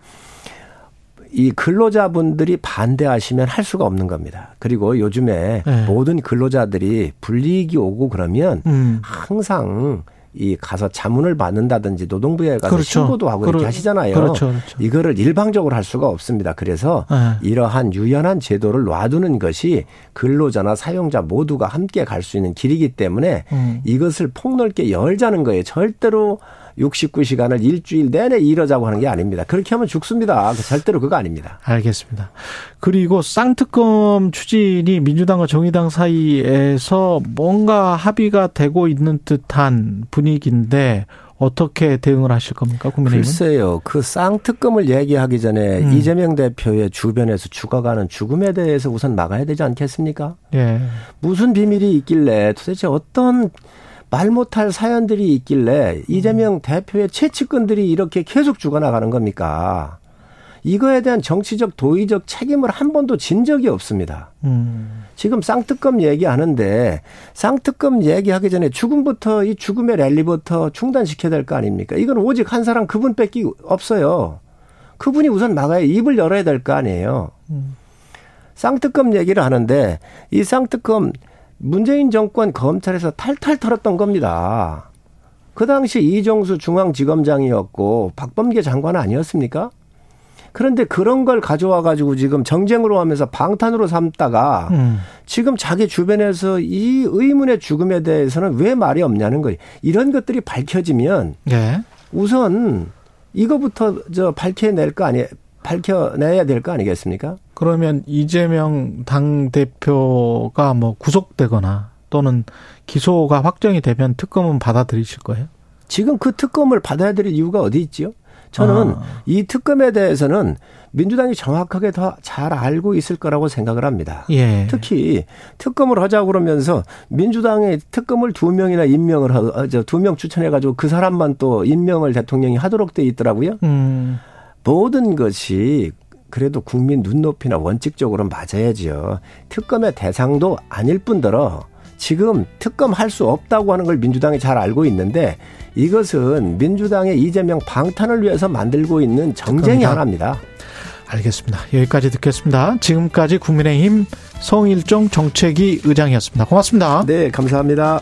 이 근로자분들이 반대하시면 할 수가 없는 겁니다. 그리고 요즘에 네. 모든 근로자들이 불이익이 오고 그러면 음. 항상 이 가서 자문을 받는다든지 노동부에 가서 그렇죠. 신고도 하고 그렇, 이렇게 하시잖아요. 그렇죠. 그렇죠. 이거를 일방적으로 할 수가 없습니다. 그래서 네. 이러한 유연한 제도를 놔두는 것이 근로자나 사용자 모두가 함께 갈 수 있는 길이기 때문에 음. 이것을 폭넓게 열자는 거예요. 절대로 69시간을 일주일 내내 일하자고 하는 게 아닙니다. 그렇게 하면 죽습니다. 그 절대로 그거 아닙니다. 알겠습니다. 그리고 쌍특검 추진이 민주당과 정의당 사이에서 뭔가 합의가 되고 있는 듯한 분위기인데 어떻게 대응을 하실 겁니까, 국민의힘은? 글쎄요. 그 쌍특검을 얘기하기 전에 음. 이재명 대표의 주변에서 죽어가는 죽음에 대해서 우선 막아야 되지 않겠습니까? 예. 무슨 비밀이 있길래 도대체 어떤 말 못할 사연들이 있길래 이재명 음. 대표의 최측근들이 이렇게 계속 죽어나가는 겁니까? 이거에 대한 정치적 도의적 책임을 한 번도 진 적이 없습니다. 음. 지금 쌍특검 얘기하는데 쌍특검 얘기하기 전에 죽음부터 이 죽음의 랠리부터 중단시켜야 될 거 아닙니까? 이건 오직 한 사람 그분밖에 없어요. 그분이 우선 막아야 입을 열어야 될 거 아니에요. 음. 쌍특검 얘기를 하는데 이 쌍특검 문재인 정권 검찰에서 탈탈 털었던 겁니다. 그 당시 이정수 중앙지검장이었고 박범계 장관 아니었습니까? 그런데 그런 걸 가져와 가지고 지금 정쟁으로 하면서 방탄으로 삼다가 음. 지금 자기 주변에서 이 의문의 죽음에 대해서는 왜 말이 없냐는 거예요. 이런 것들이 밝혀지면 네. 우선 이거부터 저 밝혀낼 거 아니 밝혀내야 될 거 아니겠습니까? 그러면 이재명 당 대표가 뭐 구속되거나 또는 기소가 확정이 되면 특검은 받아들이실 거예요? 지금 그 특검을 받아들일 이유가 어디 있지요? 저는 아. 이 특검에 대해서는 민주당이 정확하게 더 잘 알고 있을 거라고 생각을 합니다. 예. 특히 특검을 하자고 그러면서 민주당의 특검을 두 명이나 임명을 하, 두명 추천해 가지고 그 사람만 또 임명을 대통령이 하도록 돼 있더라고요. 음. 모든 것이 그래도 국민 눈높이나 원칙적으로 맞아야지요. 특검의 대상도 아닐 뿐더러 지금 특검 할 수 없다고 하는 걸 민주당이 잘 알고 있는데 이것은 민주당의 이재명 방탄을 위해서 만들고 있는 정쟁이 특검이다. 하나입니다. 알겠습니다. 여기까지 듣겠습니다. 지금까지 국민의힘 성일종 정책위 의장이었습니다. 고맙습니다. 네, 감사합니다.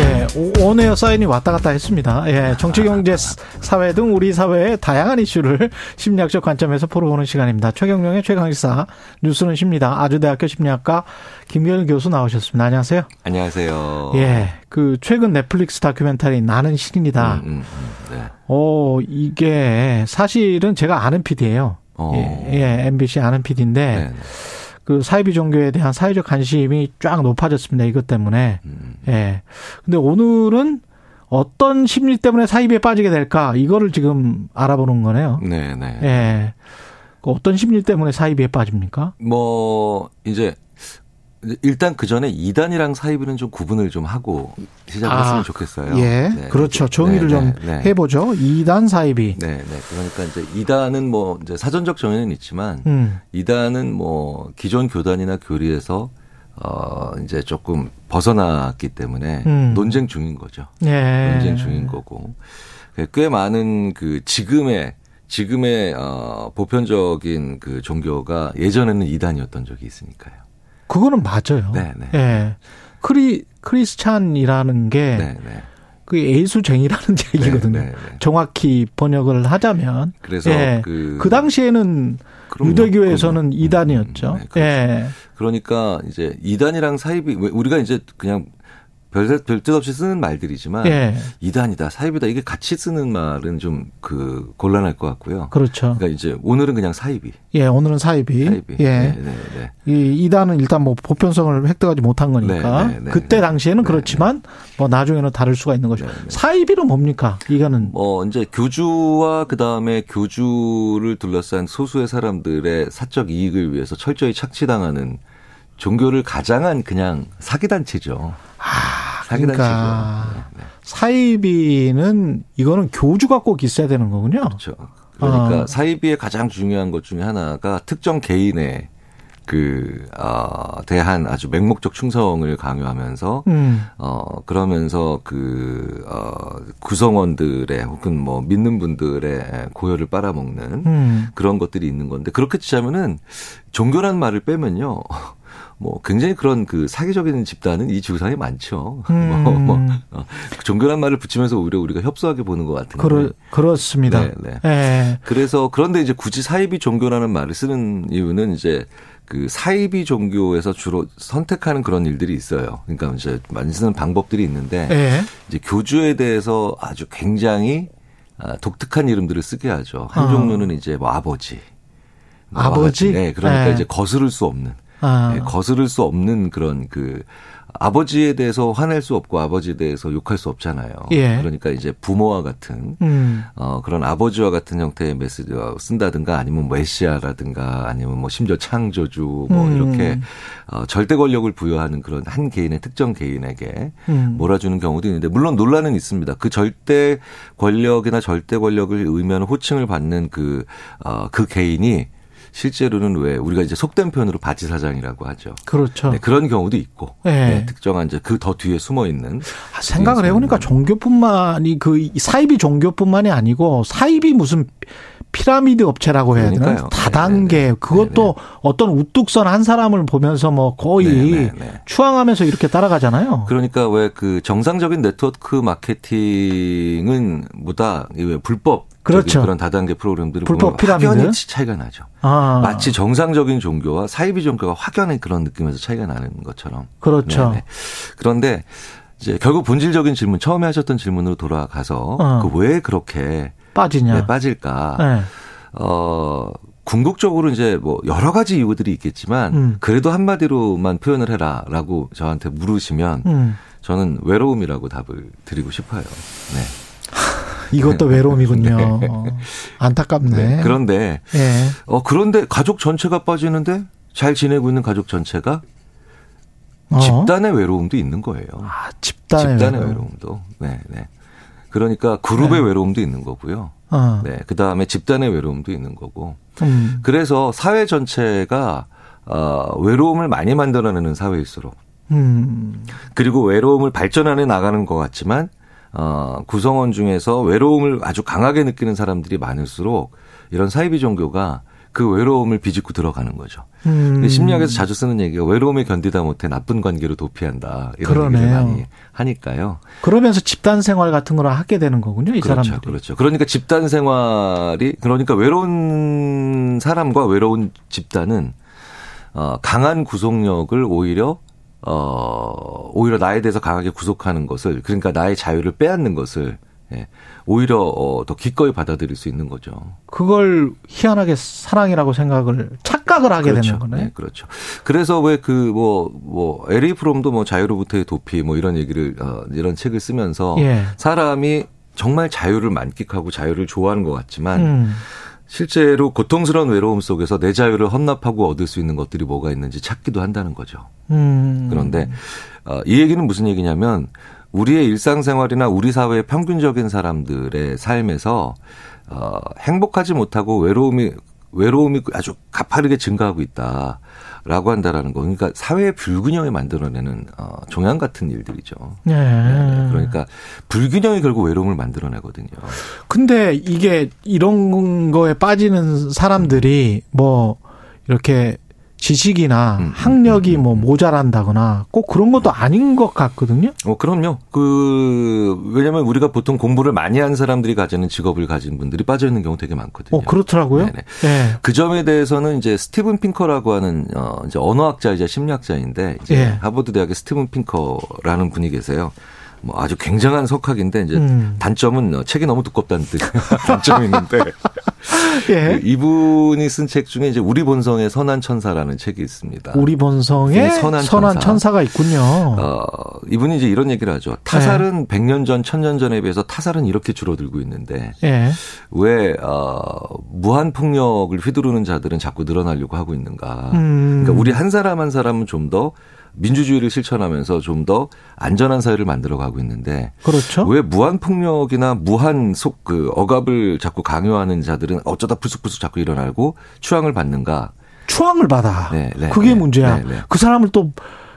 예, 온에어 사인이 왔다 갔다 했습니다. 예, 정치, 경제, 사회 등 우리 사회의 다양한 이슈를 심리학적 관점에서 풀어보는 시간입니다. 최경령의 최강시사 뉴스는 십니다. 아주대학교 심리학과 김경일 교수 나오셨습니다. 안녕하세요. 안녕하세요. 예, 그 최근 넷플릭스 다큐멘터리 나는 신인이다. 음, 음, 음, 네. 어, 이게 사실은 제가 아는 PD예요. 어. 예, 예, MBC 아는 PD인데. 네. 네. 그 사이비 종교에 대한 사회적 관심이 쫙 높아졌습니다. 이것 때문에. 음. 예. 근데 오늘은 어떤 심리 때문에 사이비에 빠지게 될까 이거를 지금 알아보는 거네요. 네, 네. 예. 그 어떤 심리 때문에 사이비에 빠집니까? 뭐 이제 일단 그 전에 2단이랑 사이비는 좀 구분을 좀 하고 시작을 아, 했으면 좋겠어요. 예. 네, 그렇죠. 정의를 네, 좀 네, 네. 해보죠. 2단 사이비. 네, 네. 그러니까 이제 2단은 뭐 이제 사전적 정의는 있지만 음. 2단은 뭐 기존 교단이나 교리에서 어 이제 조금 벗어났기 때문에 음. 논쟁 중인 거죠. 네. 논쟁 중인 거고 꽤 많은 그 지금의 지금의 어 보편적인 그 종교가 예전에는 2단이었던 적이 있으니까요. 그거는 맞아요. 네, 네. 예. 크리 크리스찬이라는 게 네, 네. 그 예수쟁이라는 [laughs] 얘기거든요. 네, 네, 네, 정확히 번역을 하자면. 그래서 예. 그, 그 당시에는 그럼요, 유대교에서는 그럼요. 2단이었죠. 음, 네, 그렇죠. 예. 그러니까 이제 2단이랑 사이비 우리가 이제 그냥 별뜻 없이 쓰는 말들이지만 예. 이단이다 사이비다 이게 같이 쓰는 말은 좀 그 곤란할 것 같고요. 그렇죠. 그러니까 이제 오늘은 그냥 사이비. 예, 오늘은 사이비. 사이비. 예. 네, 네, 네. 이 이단은 일단 뭐 보편성을 획득하지 못한 거니까 네, 네, 네 그때 네. 당시에는 그렇지만 뭐 나중에는 다를 수가 있는 거죠. 사이비는 뭡니까? 이거는 뭐 이제 교주와 그 다음에 교주를 둘러싼 소수의 사람들의 사적 이익을 위해서 철저히 착취당하는 종교를 가장한 그냥 사기단체죠. 아, 그러니까 네, 네. 사이비는 이거는 교주가 꼭 있어야 되는 거군요. 그렇죠. 그러니까 아. 사이비의 가장 중요한 것 중에 하나가 특정 개인의 그, 어, 대한 아주 맹목적 충성을 강요하면서, 음. 어, 그러면서 그, 어, 구성원들의 혹은 뭐 믿는 분들의 고열을 빨아먹는 음. 그런 것들이 있는 건데, 그렇게 치자면은 종교란 말을 빼면요. 뭐 굉장히 그런 그 사기적인 집단은 이 지구상에 많죠. 음. [laughs] 뭐, 뭐 어, 종교란 말을 붙이면서 오히려 우리가 협소하게 보는 것 같은데. 그러, 그렇습니다. 네, 네. 네. 그래서 그런데 이제 굳이 사이비 종교라는 말을 쓰는 이유는 이제 그 사이비 종교에서 주로 선택하는 그런 일들이 있어요. 그러니까 이제 많이 쓰는 방법들이 있는데 네. 이제 교주에 대해서 아주 굉장히 아, 독특한 이름들을 쓰게 하죠. 한 어. 종류는 이제 뭐 아버지. 뭐 아버지? 네, 그러니까 네. 이제 거스를 수 없는. 아. 예, 거스를 수 없는 그런 그 아버지에 대해서 화낼 수 없고 아버지에 대해서 욕할 수 없잖아요. 예. 그러니까 이제 부모와 같은 음. 어 그런 아버지와 같은 형태의 메시지를 쓴다든가 아니면 메시아라든가 아니면 뭐 심지어 창조주 뭐 음. 이렇게 어 절대 권력을 부여하는 그런 한 개인의 특정 개인에게 음. 몰아주는 경우도 있는데 물론 논란은 있습니다. 그 절대 권력이나 절대 권력을 의미하는 호칭을 받는 그어그 어, 그 개인이 실제로는 왜 우리가 이제 속된 표현으로 바지 사장이라고 하죠. 그렇죠. 네, 그런 경우도 있고 네. 네, 특정한 이제 그 더 뒤에 숨어 있는 아, 생각을 해보니까 종교뿐만이 그 사이비 종교뿐만이 아니고 사이비 무슨 피라미드 업체라고 해야 되나? 요 다단계 네네. 그것도 네네. 어떤 우뚝선 한 사람을 보면서 뭐 거의 네네. 추앙하면서 이렇게 따라가잖아요. 그러니까 왜 그 정상적인 네트워크 마케팅은 보다 왜 불법 그렇죠. 그런 다단계 프로그램들을 불법 피라미드 확연히 차이가 나죠. 아. 마치 정상적인 종교와 사이비 종교가 확연히 그런 느낌에서 차이가 나는 것처럼. 그렇죠. 네네. 그런데 이제 결국 본질적인 질문 처음에 하셨던 질문으로 돌아가서 어. 그왜 그렇게 빠지냐 네, 빠질까? 네. 어 궁극적으로 이제 뭐 여러 가지 이유들이 있겠지만 음. 그래도 한마디로만 표현을 해라라고 저한테 물으시면 음. 저는 외로움이라고 답을 드리고 싶어요. 네. [laughs] 이것도 외로움이군요. 네. 안타깝네. 네. 그런데 네. 어 그런데 가족 전체가 빠지는데 잘 지내고 있는 가족 전체가 어? 집단의 외로움도 있는 거예요. 아, 집단의, 집단의 외로움. 도 네, 네. 그러니까 그룹의 네. 외로움도 있는 거고요. 어. 네. 그 다음에 집단의 외로움도 있는 거고. 음. 그래서 사회 전체가 어, 외로움을 많이 만들어내는 사회일수록. 음. 그리고 외로움을 발전하는 나가는 것 같지만 어, 구성원 중에서 외로움을 아주 강하게 느끼는 사람들이 많을수록 이런 사이비 종교가 그 외로움을 비집고 들어가는 거죠. 음. 심리학에서 자주 쓰는 얘기가 외로움에 견디다 못해 나쁜 관계로 도피한다. 이런 그러네요. 얘기를 많이 하니까요. 그러면서 집단 생활 같은 걸 하게 되는 거군요. 이 그렇죠, 사람들이. 그렇죠. 그러니까 집단 생활이 그러니까 외로운 사람과 외로운 집단은 어, 강한 구속력을 오히려 어, 오히려 나에 대해서 강하게 구속하는 것을, 그러니까 나의 자유를 빼앗는 것을, 예, 오히려 어, 더 기꺼이 받아들일 수 있는 거죠. 그걸 희한하게 사랑이라고 생각을 착각을 하게 그렇죠. 되는 거네. 네, 그렇죠. 그래서 왜 그 뭐뭐 에리 프롬도 뭐 자유로부터의 도피 뭐 이런 얘기를 어, 이런 책을 쓰면서 예. 사람이 정말 자유를 만끽하고 자유를 좋아하는 것 같지만 음. 실제로 고통스러운 외로움 속에서 내 자유를 헌납하고 얻을 수 있는 것들이 뭐가 있는지 찾기도 한다는 거죠. 음. 그런데 어, 이 얘기는 무슨 얘기냐면 우리의 일상생활이나 우리 사회의 평균적인 사람들의 삶에서 어, 행복하지 못하고 외로움이 외로움이 아주 가파르게 증가하고 있다 라고 한다라는 거. 그러니까 사회의 불균형을 만들어내는 어, 종양 같은 일들이죠. 네. 네. 그러니까 불균형이 결국 외로움을 만들어내거든요. 근데 이게 이런 거에 빠지는 사람들이 뭐 이렇게 지식이나 음, 음, 학력이 음, 뭐 모자란다거나 꼭 그런 것도 아닌 것 같거든요. 어, 그럼요. 그 왜냐면 우리가 보통 공부를 많이 한 사람들이 가지는 직업을 가진 분들이 빠져 있는 경우 되게 많거든요. 어, 그렇더라고요. 네네. 네. 그 점에 대해서는 이제 스티븐 핑커라고 하는 어 이제 언어학자이자 심리학자인데 이제 네. 하버드 대학의 스티븐 핑커라는 분이 계세요. 뭐 아주 굉장한 석학인데 이제 음. 단점은 책이 너무 두껍다는 뜻 [laughs] 단점이 있는데 예. 그 이분이 쓴 책 중에 이제 우리 본성의 선한 천사라는 책이 있습니다. 우리 본성의 선한, 선한 천사. 가 있군요. 어, 이분이 이제 이런 얘기를 하죠. 타살은 예. 100년 전, 1000년 전에 비해서 타살은 이렇게 줄어들고 있는데 예. 왜 어, 무한 폭력을 휘두르는 자들은 자꾸 늘어나려고 하고 있는가? 음. 그러니까 우리 한 사람 한 사람은 좀더 민주주의를 실천하면서 좀 더 안전한 사회를 만들어 가고 있는데 그렇죠. 왜 무한 폭력이나 무한 속 그 억압을 자꾸 강요하는 자들은 어쩌다 불쑥불쑥 자꾸 일어나고 추앙을 받는가? 추앙을 받아. 네, 네, 그게 네, 문제야. 네, 네. 그 사람을 또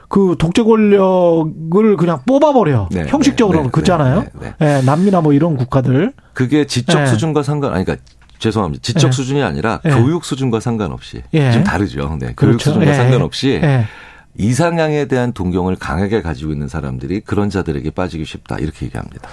그 독재 권력을 그냥 뽑아버려. 네, 형식적으로 그잖아요. 네, 남미나 뭐 이런 국가들. 그게 지적 수준과 상관 아니 그러니까 죄송합니다. 지적 수준이 아니라 교육 수준과 상관없이 예. 좀 다르죠. 네. 교육 그렇죠. 수준과 예. 상관없이 이상향에 대한 동경을 강하게 가지고 있는 사람들이 그런 자들에게 빠지기 쉽다 이렇게 얘기합니다.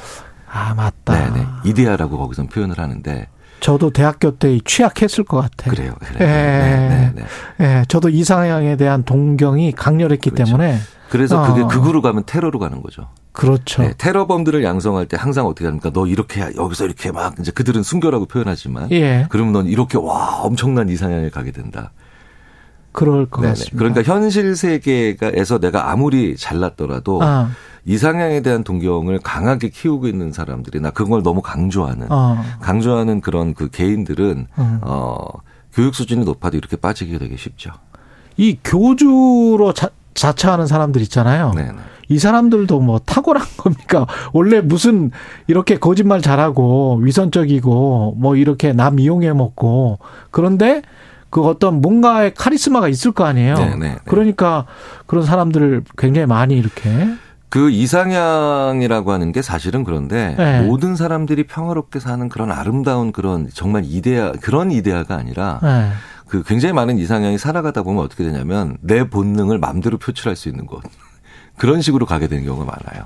아 맞다. 네네. 이데아라고 거기서 표현을 하는데. 저도 대학교 때 취약했을 것 같아요. 그래요. 그래요. 예, 네, 네, 네. 예, 저도 이상향에 대한 동경이 강렬했기 그렇죠. 때문에. 그래서 그게 어. 극으로 가면 테러로 가는 거죠. 그렇죠. 네, 테러범들을 양성할 때 항상 어떻게 합니까? 너 이렇게 여기서 이렇게 막 이제 그들은 순교라고 표현하지만, 예. 그러면 넌 이렇게 와 엄청난 이상향에 가게 된다. 그럴 것 네네. 같습니다. 그러니까 현실 세계에서 내가 아무리 잘났더라도 아. 이상향에 대한 동경을 강하게 키우고 있는 사람들이나 그걸 너무 강조하는 아. 강조하는 그런 그 개인들은 음. 어 교육 수준이 높아도 이렇게 빠지게 되게 쉽죠. 이 교주로 자, 자처하는 사람들 있잖아요. 네네. 이 사람들도 뭐 탁월한 [laughs] 겁니까? 원래 무슨 이렇게 거짓말 잘하고 위선적이고 뭐 이렇게 남 이용해 먹고 그런데 그 어떤 뭔가의 카리스마가 있을 거 아니에요. 네네. 네, 네. 그러니까 그런 사람들을 굉장히 많이 이렇게 그 이상향이라고 하는 게 사실은 그런데 네. 모든 사람들이 평화롭게 사는 그런 아름다운 그런 정말 이데아 그런 이데아가 아니라 네. 그 굉장히 많은 이상향이 살아가다 보면 어떻게 되냐면 내 본능을 마음대로 표출할 수 있는 것 [laughs] 그런 식으로 가게 되는 경우가 많아요.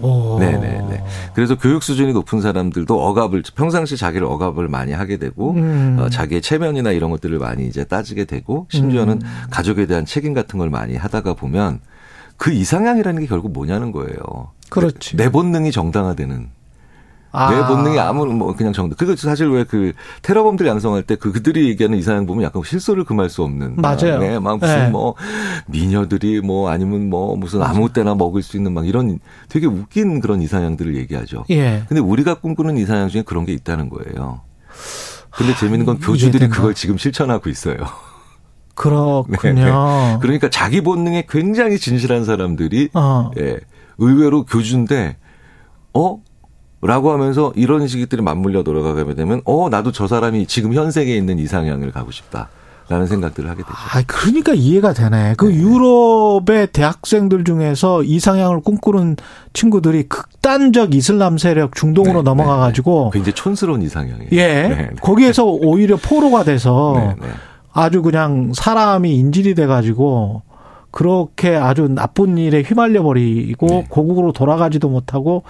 네네네. 그래서 교육 수준이 높은 사람들도 억압을 평상시 자기를 억압을 많이 하게 되고 음. 어, 자기의 체면이나 이런 것들을 많이 이제 따지게 되고 심지어는 음. 가족에 대한 책임 같은 걸 많이 하다가 보면 그 이상향이라는 게 결국 뭐냐는 거예요. 그렇지. 내, 내 본능이 정당화되는 아. 내 본능이 아무런 뭐 그냥 정도. 그거 사실 왜 그 테러범들 양성할 때그 그들이 얘기하는 이상향 보면 약간 실소를 금할 수 없는. 맞아요. 네, 막 무슨 네. 뭐 미녀들이 뭐 아니면 뭐 무슨 아무 때나 먹을 수 있는 막 이런 되게 웃긴 그런 이상향들을 얘기하죠. 예. 근데 우리가 꿈꾸는 이상향 중에 그런 게 있다는 거예요. 근데 재밌는 건 교주들이 그걸 지금 실천하고 있어요. 그렇군요. 네, 네. 그러니까 자기 본능에 굉장히 진실한 사람들이 어. 예, 의외로 교주인데 어 라고 하면서 이런 시기들이 맞물려 돌아가게 되면 어 나도 저 사람이 지금 현 세계에 있는 이상향을 가고 싶다. 라는 생각들을 하게 되죠. 아, 그러니까 이해가 되네. 그 네. 유럽의 대학생들 중에서 이상향을 꿈꾸는 친구들이 극단적 이슬람 세력 중동으로 네, 넘어가 가지고 네, 굉장히 촌스러운 이상향이에요. 예. 네, 네. 거기에서 오히려 포로가 돼서 아주 그냥 사람이 인질이 돼 가지고 그렇게 아주 나쁜 일에 휘말려 버리고 네. 고국으로 돌아가지도 못하고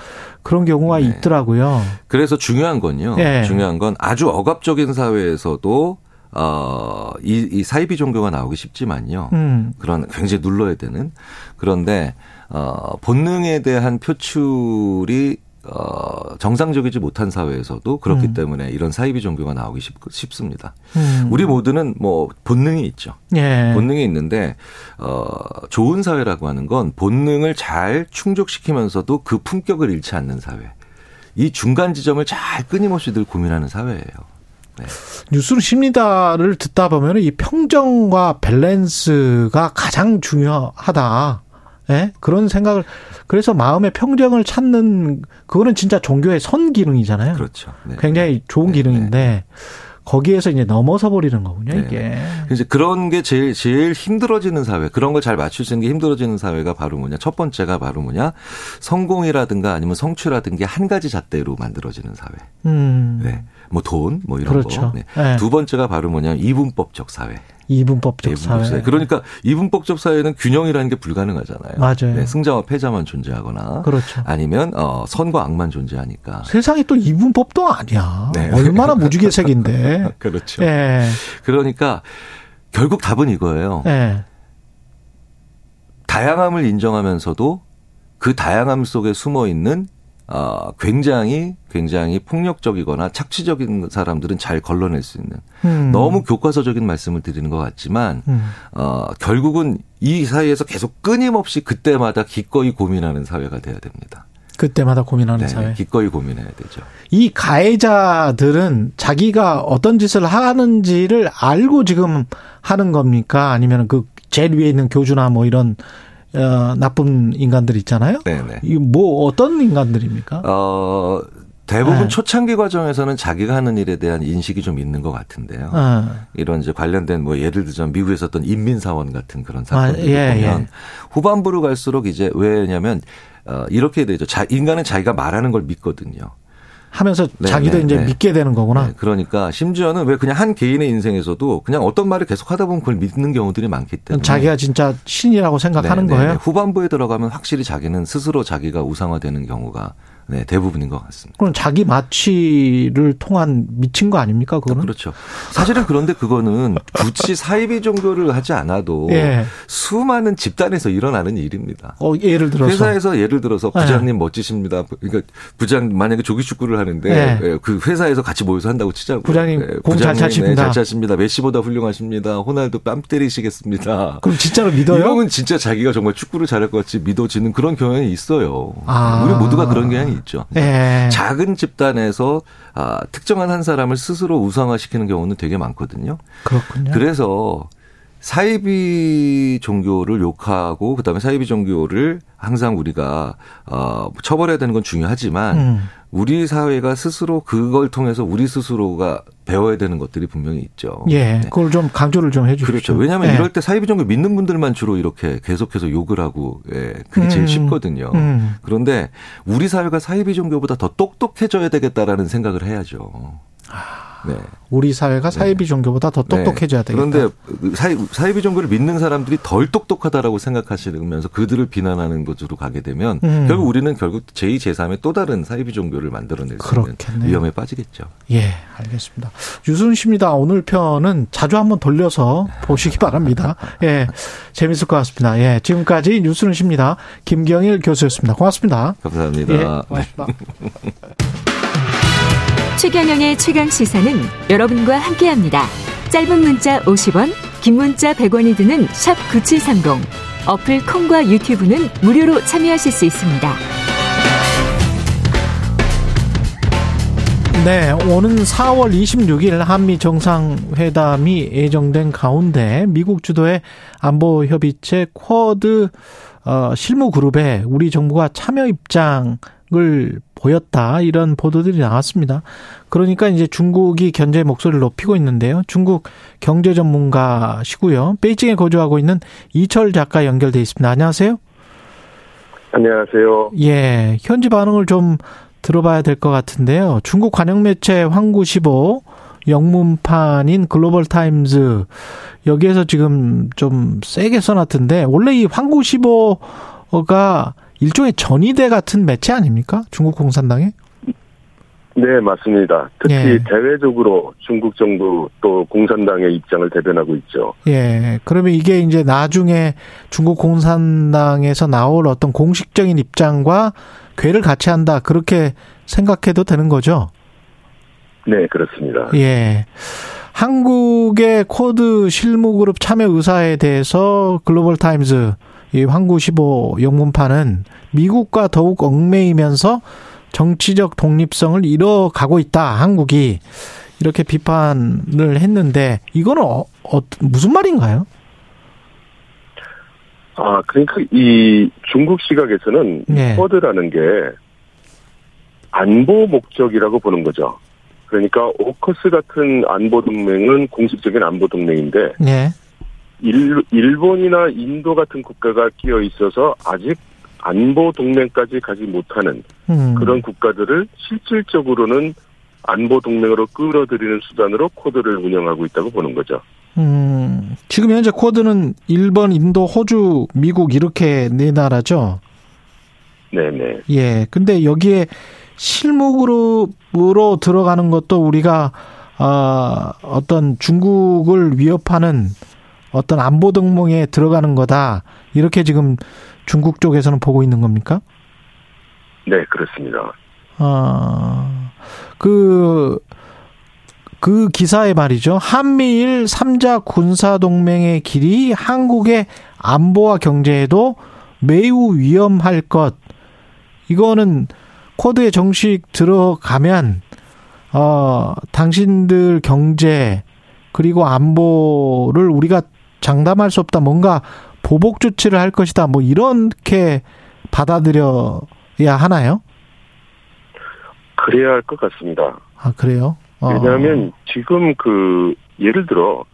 그런 경우가 네. 있더라고요. 그래서 중요한 건요. 네. 중요한 건 아주 억압적인 사회에서도 어, 이, 이 사이비 종교가 나오기 쉽지만요. 음. 그런 굉장히 눌러야 되는. 그런데, 어, 본능에 대한 표출이 어, 정상적이지 못한 사회에서도 그렇기 음. 때문에 이런 사이비 종교가 나오기 쉽, 쉽습니다. 음. 우리 모두는 뭐 본능이 있죠. 예. 본능이 있는데 어, 좋은 사회라고 하는 건 본능을 잘 충족시키면서도 그 품격을 잃지 않는 사회. 이 중간 지점을 잘 끊임없이 늘 고민하는 사회예요. 네. 뉴스를 십니다를 듣다 보면 이 평정과 밸런스가 가장 중요하다. 예? 그런 생각을 그래서 마음의 평정을 찾는 그거는 진짜 종교의 선 기능이잖아요. 그렇죠. 네. 굉장히 좋은 네. 기능인데 네. 거기에서 이제 넘어서 버리는 거군요, 네. 이게. 이제 그런 게 제일 제일 힘들어지는 사회, 그런 걸 잘 맞출 수 있는 게 힘들어지는 사회가 바로 뭐냐? 첫 번째가 바로 뭐냐? 성공이라든가 아니면 성취라든가 한 가지 잣대로 만들어지는 사회. 음. 네. 뭐 돈, 뭐 이런 그렇죠. 거. 네. 네. 두 번째가 바로 뭐냐? 이분법적 사회. 이분법적 사회. 사회. 그러니까 이분법적 사회는 균형이라는 게 불가능하잖아요. 맞아요. 네, 승자와 패자만 존재하거나 그렇죠. 아니면 어, 선과 악만 존재하니까. 세상에 또 이분법도 아니야. 네. 얼마나 무지개색인데. [laughs] 그렇죠. 네. 그러니까 결국 답은 이거예요. 네. 다양함을 인정하면서도 그 다양함 속에 숨어 있는 어, 굉장히 굉장히 폭력적이거나 착취적인 사람들은 잘 걸러낼 수 있는 음. 너무 교과서적인 말씀을 드리는 것 같지만 음. 어, 결국은 이 사회에서 계속 끊임없이 그때마다 기꺼이 고민하는 사회가 돼야 됩니다. 그때마다 고민하는 네, 사회. 기꺼이 고민해야 되죠. 이 가해자들은 자기가 어떤 짓을 하는지를 알고 지금 하는 겁니까? 아니면 그 제일 위에 있는 교주나 뭐 이런 어, 나쁜 인간들 있잖아요. 네네. 이뭐 어떤 인간들입니까? 어, 대부분 네. 초창기 과정에서는 자기가 하는 일에 대한 인식이 좀 있는 것 같은데요. 네. 이런 이제 관련된 뭐 예를 들자면 미국에서 어떤 인민사원 같은 그런 사건들 아, 예, 보면 예. 후반부로 갈수록 이제 왜냐면 어, 이렇게 되죠. 자, 인간은 자기가 말하는 걸 믿거든요. 하면서 네, 자기도 네, 이제 네. 믿게 되는 거구나. 네, 그러니까 심지어는 왜 그냥 한 개인의 인생에서도 그냥 어떤 말을 계속 하다 보면 그걸 믿는 경우들이 많기 때문에 자기가 진짜 신이라고 생각하는 네, 네, 거예요. 후반부에 들어가면 확실히 자기는 스스로 자기가 우상화되는 경우가 네, 대부분인 것 같습니다. 그럼 자기 마취를 통한 미친 거 아닙니까? 그거는? 그렇죠. 사실은 그런데 그거는 굳이 사이비 종교를 하지 않아도 예. 수많은 집단에서 일어나는 일입니다. 어, 예를 들어서 회사에서 예를 들어서 부장님 예. 멋지십니다. 그러니까 부장 만약에 조기 축구를 하는데 예. 예. 그 회사에서 같이 모여서 한다고 치자고. 부장님 예, 공잘 차십니다. 네, 잘 차십니다. 메시보다 훌륭하십니다. 호날두 뺨 때리시겠습니다. 그럼 진짜로 믿어요? 이형은 진짜 자기가 정말 축구를 잘할 것 같이 믿어지는 그런 경향이 있어요. 아. 우리 모두가 그런 경향이 있죠. 네. 작은 집단에서 아, 특정한 한 사람을 스스로 우상화시키는 경우는 되게 많거든요. 그렇군요. 그래서 사이비 종교를 욕하고 그다음에 사이비 종교를 항상 우리가 어 처벌해야 되는 건 중요하지만 음. 우리 사회가 스스로 그걸 통해서 우리 스스로가 배워야 되는 것들이 분명히 있죠. 예. 네. 그걸 좀 강조를 좀 해 주십시오. 그렇죠. 왜냐하면 예. 이럴 때 사이비 종교 믿는 분들만 주로 이렇게 계속해서 욕을 하고 예. 그게 음. 제일 쉽거든요. 음. 그런데 우리 사회가 사이비 종교보다 더 똑똑해져야 되겠다라는 생각을 해야죠. 아. 네. 우리 사회가 네. 사이비 종교보다 더 네. 똑똑해져야 되겠다. 그런데 사이, 사이비 종교를 믿는 사람들이 덜 똑똑하다라고 생각하시면서 그들을 비난하는 것으로 가게 되면 음. 결국 우리는 결국 제2, 제3의 또 다른 사이비 종교를 만들어낼 수 있는 위험에 빠지겠죠. 예, 알겠습니다. 유순씨입니다. 오늘 편은 자주 한번 돌려서 보시기 바랍니다. 예, 재밌을 것 같습니다. 예, 지금까지 뉴스는 십니다. 김경일 교수였습니다. 고맙습니다. 감사합니다. 예, 고맙습니다. [laughs] 최경영의 최강 시사는 여러분과 함께합니다. 짧은 문자 50원, 긴 문자 100원이 드는 샵 9730. 어플 콩과 유튜브는 무료로 참여하실 수 있습니다. 네, 오는 4월 26일 한미 정상회담이 예정된 가운데 미국 주도의 안보 협의체 쿼드 어, 실무 그룹에 우리 정부가 참여 입장 을 보였다 이런 보도들이 나왔습니다. 그러니까 이제 중국이 견제 목소리를 높이고 있는데요. 중국 경제 전문가시고요. 베이징에 거주하고 있는 이철 작가 연결돼 있습니다. 안녕하세요. 안녕하세요. 예, 현지 반응을 좀 들어봐야 될 것 같은데요. 중국 관영 매체 황구15 영문판인 글로벌 타임즈 여기에서 지금 좀 세게 써놨던데 원래 이 황구15가 일종의 전위대 같은 매체 아닙니까? 중국 공산당에? 네, 맞습니다. 특히 예. 대외적으로 중국 정부 또 공산당의 입장을 대변하고 있죠. 예. 그러면 이게 이제 나중에 중국 공산당에서 나올 어떤 공식적인 입장과 괴를 같이 한다. 그렇게 생각해도 되는 거죠? 네, 그렇습니다. 예. 한국의 쿼드 실무그룹 참여 의사에 대해서 글로벌 타임즈 이 환구시보 영문판은 미국과 더욱 얽매이면서 정치적 독립성을 잃어가고 있다. 한국이 이렇게 비판을 했는데 이거는 어, 어, 무슨 말인가요? 아, 그러니까 이 중국 시각에서는 네. 쿼드라는 게 안보 목적이라고 보는 거죠. 그러니까 오커스 같은 안보 동맹은 공식적인 안보 동맹인데 네. 일, 일본이나 인도 같은 국가가 끼어 있어서 아직 안보 동맹까지 가지 못하는 음. 그런 국가들을 실질적으로는 안보 동맹으로 끌어들이는 수단으로 코드를 운영하고 있다고 보는 거죠. 음, 지금 현재 코드는 일본, 인도, 호주, 미국 이렇게 네 나라죠. 네네. 예. 근데 여기에 실무그룹으로 들어가는 것도 우리가 어, 어떤 중국을 위협하는 어떤 안보 동맹에 들어가는 거다. 이렇게 지금 중국 쪽에서는 보고 있는 겁니까? 네, 그렇습니다. 아, 그, 그 기사에 말이죠. 한미일 3자 군사동맹의 길이 한국의 안보와 경제에도 매우 위험할 것. 이거는 코드에 정식 들어가면, 어, 당신들 경제, 그리고 안보를 우리가 장담할 수 없다. 뭔가 보복 조치를 할 것이다. 뭐 이렇게 받아들여야 하나요? 그래야 할 것 같습니다. 아 그래요? 어. 왜냐하면 지금 그 예를 들어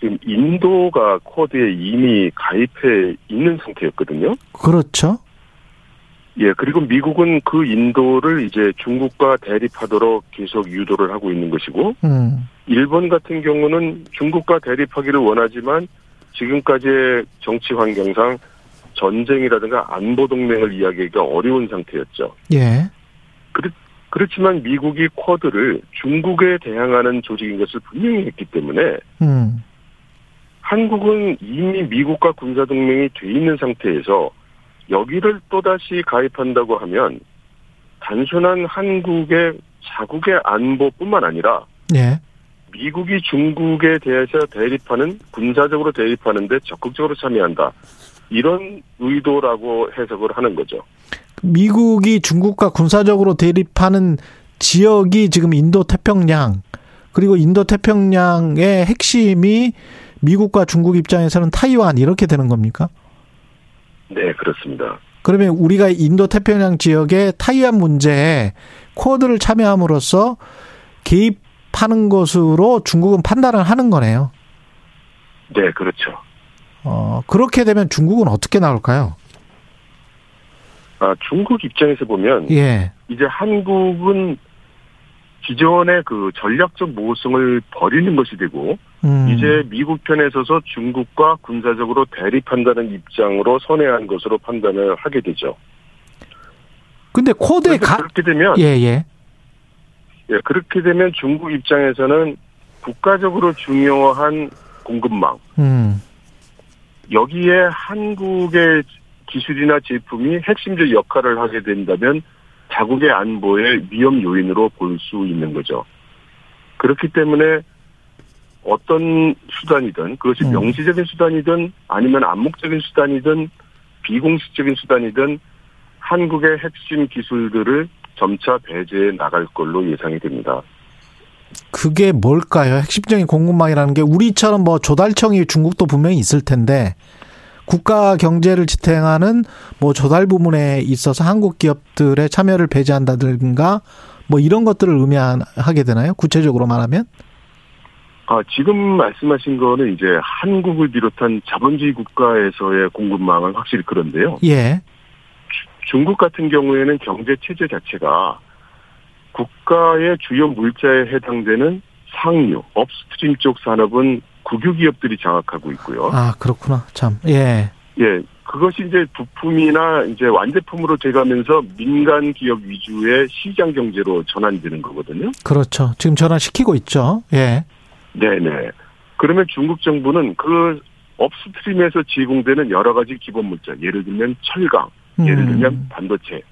지금 인도가 코드에 이미 가입해 있는 상태였거든요. 그렇죠. 예, 그리고 미국은 그 인도를 이제 중국과 대립하도록 계속 유도를 하고 있는 것이고, 음. 일본 같은 경우는 중국과 대립하기를 원하지만 지금까지의 정치 환경상 전쟁이라든가 안보 동맹을 이야기하기가 어려운 상태였죠. 예. 그렇, 그렇지만 미국이 쿼드를 중국에 대항하는 조직인 것을 분명히 했기 때문에 음. 한국은 이미 미국과 군사 동맹이 돼 있는 상태에서 여기를 또다시 가입한다고 하면 단순한 한국의 자국의 안보뿐만 아니라 예. 미국이 중국에 대해서 대립하는 군사적으로 대립하는데 적극적으로 참여한다. 이런 의도라고 해석을 하는 거죠. 미국이 중국과 군사적으로 대립하는 지역이 지금 인도 태평양 그리고 인도 태평양의 핵심이 미국과 중국 입장에서는 타이완 이렇게 되는 겁니까? 네, 그렇습니다. 그러면 우리가 인도 태평양 지역의 타이완 문제에 쿼드를 참여함으로써 개입 파는 것으로 중국은 판단을 하는 거네요. 네, 그렇죠. 어, 그렇게 되면 중국은 어떻게 나올까요? 아, 중국 입장에서 보면 예. 이제 한국은 기존의 그 전략적 모호성을 버리는 것이 되고 음. 이제 미국 편에 서서 중국과 군사적으로 대립한다는 입장으로 선회한 것으로 판단을 하게 되죠. 근데 코드에 가 그렇게 되면 예, 예. 예, 그렇게 되면 중국 입장에서는 국가적으로 중요한 공급망. 음. 여기에 한국의 기술이나 제품이 핵심적 역할을 하게 된다면 자국의 안보의 위험 요인으로 볼 수 있는 거죠. 그렇기 때문에 어떤 수단이든 그것이 음. 명시적인 수단이든 아니면 암묵적인 수단이든 비공식적인 수단이든 한국의 핵심 기술들을 점차 배제해 나갈 걸로 예상이 됩니다. 그게 뭘까요? 핵심적인 공급망이라는 게 우리처럼 뭐 조달청이 중국도 분명히 있을 텐데 국가 경제를 지탱하는 뭐 조달 부문에 있어서 한국 기업들의 참여를 배제한다든가 뭐 이런 것들을 의미하게 되나요? 구체적으로 말하면? 아, 지금 말씀하신 거는 이제 한국을 비롯한 자본주의 국가에서의 공급망은 확실히 그런데요. 예. 중국 같은 경우에는 경제 체제 자체가 국가의 주요 물자에 해당되는 상류, 업스트림 쪽 산업은 국유 기업들이 장악하고 있고요. 아, 그렇구나. 참. 예. 예. 그것이 이제 부품이나 이제 완제품으로 돼가면서 민간 기업 위주의 시장 경제로 전환되는 거거든요. 그렇죠. 지금 전환시키고 있죠. 예. 네네. 그러면 중국 정부는 그 업스트림에서 제공되는 여러 가지 기본 물자, 예를 들면 철강, 예를 음. 들면 반도체,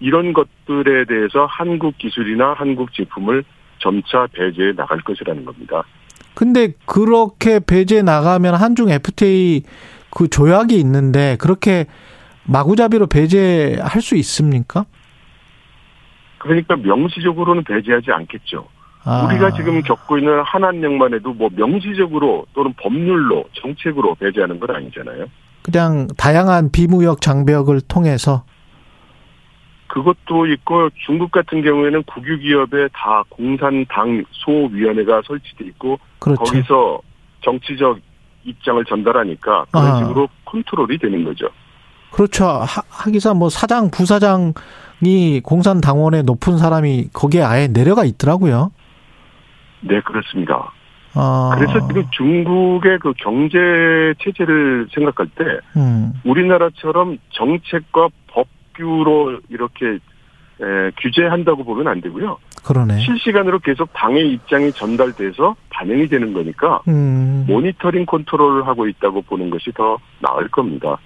이런 것들에 대해서 한국 기술이나 한국 제품을 점차 배제해 나갈 것이라는 겁니다. 근데 그렇게 배제해 나가면 한중 FTA 그 조약이 있는데 그렇게 마구잡이로 배제할 수 있습니까? 그러니까 명시적으로는 배제하지 않겠죠. 아. 우리가 지금 겪고 있는 한한령만 해도 뭐 명시적으로 또는 법률로 정책으로 배제하는 건 아니잖아요. 그냥 다양한 비무역 장벽을 통해서 그것도 있고 중국 같은 경우에는 국유 기업에 다 공산당 소위원회가 설치돼 있고 그렇죠. 거기서 정치적 입장을 전달하니까 그런 아. 식으로 컨트롤이 되는 거죠. 그렇죠. 하, 하기사 뭐 사장, 부사장이 공산당원의 높은 사람이 거기에 아예 내려가 있더라고요. 네, 그렇습니다. 아. 그래서 지금 중국의 그 경제 체제를 생각할 때 음. 우리나라처럼 정책과 법규로 이렇게 에, 규제한다고 보면 안 되고요. 그러네. 실시간으로 계속 당의 입장이 전달돼서 반영이 되는 거니까 음. 모니터링 컨트롤을 하고 있다고 보는 것이 더 나을 겁니다.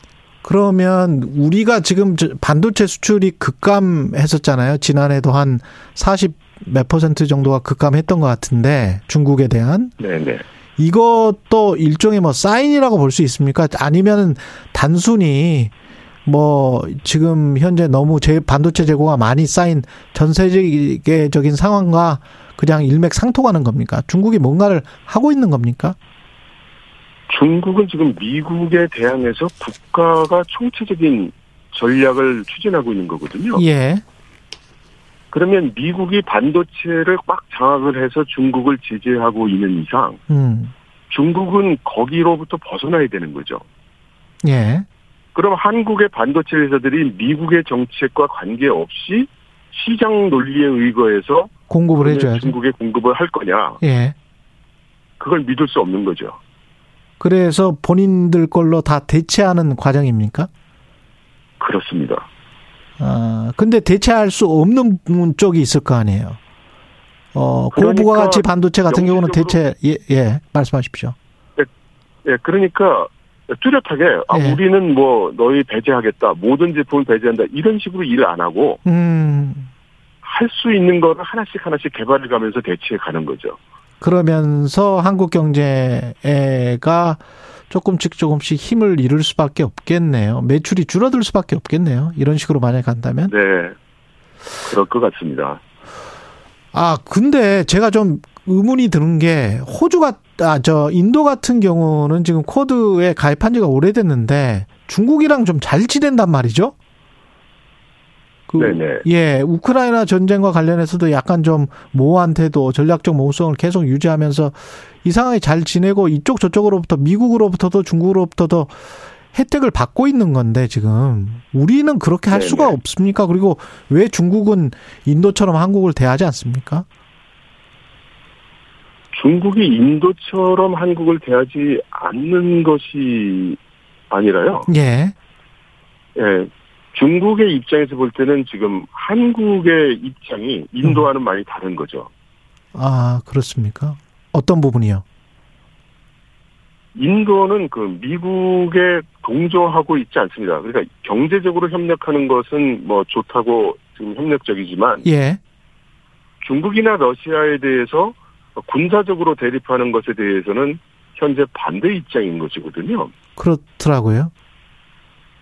그러면 우리가 지금 반도체 수출이 급감했었잖아요. 지난해도 한 40 몇 퍼센트 정도가 급감했던 것 같은데 중국에 대한. 네네. 이것도 일종의 뭐 사인이라고 볼 수 있습니까? 아니면 단순히 뭐 지금 현재 너무 제 반도체 재고가 많이 쌓인 전 세계적인 상황과 그냥 일맥상통하는 겁니까? 중국이 뭔가를 하고 있는 겁니까? 중국은 지금 미국에 대항해서 국가가 총체적인 전략을 추진하고 있는 거거든요. 예. 그러면 미국이 반도체를 꽉 장악을 해서 중국을 제재하고 있는 이상, 음. 중국은 거기로부터 벗어나야 되는 거죠. 예. 그럼 한국의 반도체 회사들이 미국의 정책과 관계없이 시장 논리에 의거해서 공급을 해줘야죠. 중국에 공급을 할 거냐? 예. 그걸 믿을 수 없는 거죠. 그래서 본인들 걸로 다 대체하는 과정입니까? 그렇습니다. 아, 근데 대체할 수 없는 쪽이 있을 거 아니에요. 어, 그러니까 고부가 가치 반도체 같은 경우는 대체, 예, 예, 말씀하십시오. 예, 예 그러니까 뚜렷하게, 아, 예. 우리는 뭐, 너희 배제하겠다, 모든 제품을 배제한다, 이런 식으로 일을 안 하고, 음. 할 수 있는 거를 하나씩 하나씩 개발해 가면서 대체해 가는 거죠. 그러면서 한국 경제가 조금씩 조금씩 힘을 잃을 수밖에 없겠네요. 매출이 줄어들 수밖에 없겠네요. 이런 식으로 만약 간다면. 네. 그럴 것 같습니다. 아, 근데 제가 좀 의문이 드는 게 호주가 아, 저 인도 같은 경우는 지금 코드에 가입한 지가 오래됐는데 중국이랑 좀 잘 지낸단 말이죠. 그, 네네. 예, 우크라이나 전쟁과 관련해서도 약간 좀 모한테도 전략적 모성을 계속 유지하면서 이상하게 잘 지내고 이쪽 저쪽으로부터 미국으로부터도 중국으로부터도 혜택을 받고 있는 건데 지금 우리는 그렇게 할 네네. 수가 없습니까? 그리고 왜 중국은 인도처럼 한국을 대하지 않습니까? 중국이 인도처럼 한국을 대하지 않는 것이 아니라요. 예. 예. 중국의 입장에서 볼 때는 지금 한국의 입장이 인도와는 음. 많이 다른 거죠. 아, 그렇습니까? 어떤 부분이요? 인도는 그 미국에 동조하고 있지 않습니다. 그러니까 경제적으로 협력하는 것은 뭐 좋다고 지금 협력적이지만 예. 중국이나 러시아에 대해서 군사적으로 대립하는 것에 대해서는 현재 반대 입장인 것이거든요. 그렇더라고요.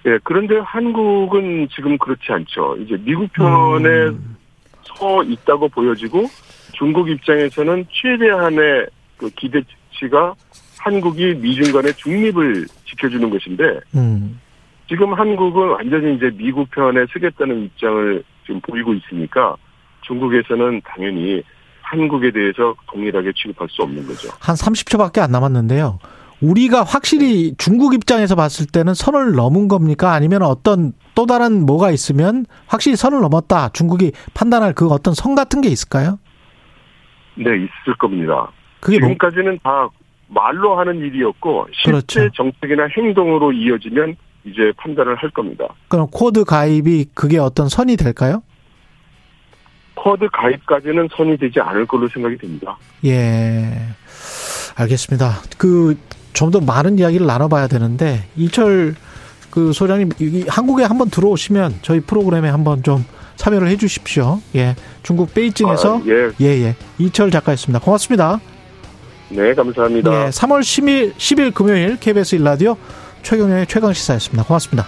예, 그런데 한국은 지금 그렇지 않죠. 이제 미국 편에 음. 서 있다고 보여지고 중국 입장에서는 최대한의 그 기대치가 한국이 미중 간의 중립을 지켜주는 것인데 음. 지금 한국은 완전히 이제 미국 편에 서겠다는 입장을 지금 보이고 있으니까 중국에서는 당연히 한국에 대해서 동일하게 취급할 수 없는 거죠. 한 30초밖에 안 남았는데요. 우리가 확실히 중국 입장에서 봤을 때는 선을 넘은 겁니까? 아니면 어떤 또 다른 뭐가 있으면 확실히 선을 넘었다. 중국이 판단할 그 어떤 선 같은 게 있을까요? 네, 있을 겁니다. 그게 뭐 지금까지는 뭐... 다 말로 하는 일이었고 실제 그렇죠. 정책이나 행동으로 이어지면 이제 판단을 할 겁니다. 그럼 쿼드 가입이 그게 어떤 선이 될까요? 쿼드 가입까지는 선이 되지 않을 걸로 생각이 됩니다. 예. 알겠습니다. 그 좀 더 많은 이야기를 나눠봐야 되는데 이철 그 소장님 한국에 한번 들어오시면 저희 프로그램에 한번 좀 참여를 해주십시오. 예, 중국 베이징에서 아, 예. 예, 예. 이철 작가였습니다. 고맙습니다. 네, 감사합니다. 예, 3월 10일 10일 금요일 KBS 1라디오 최경영의 최강 시사였습니다. 고맙습니다.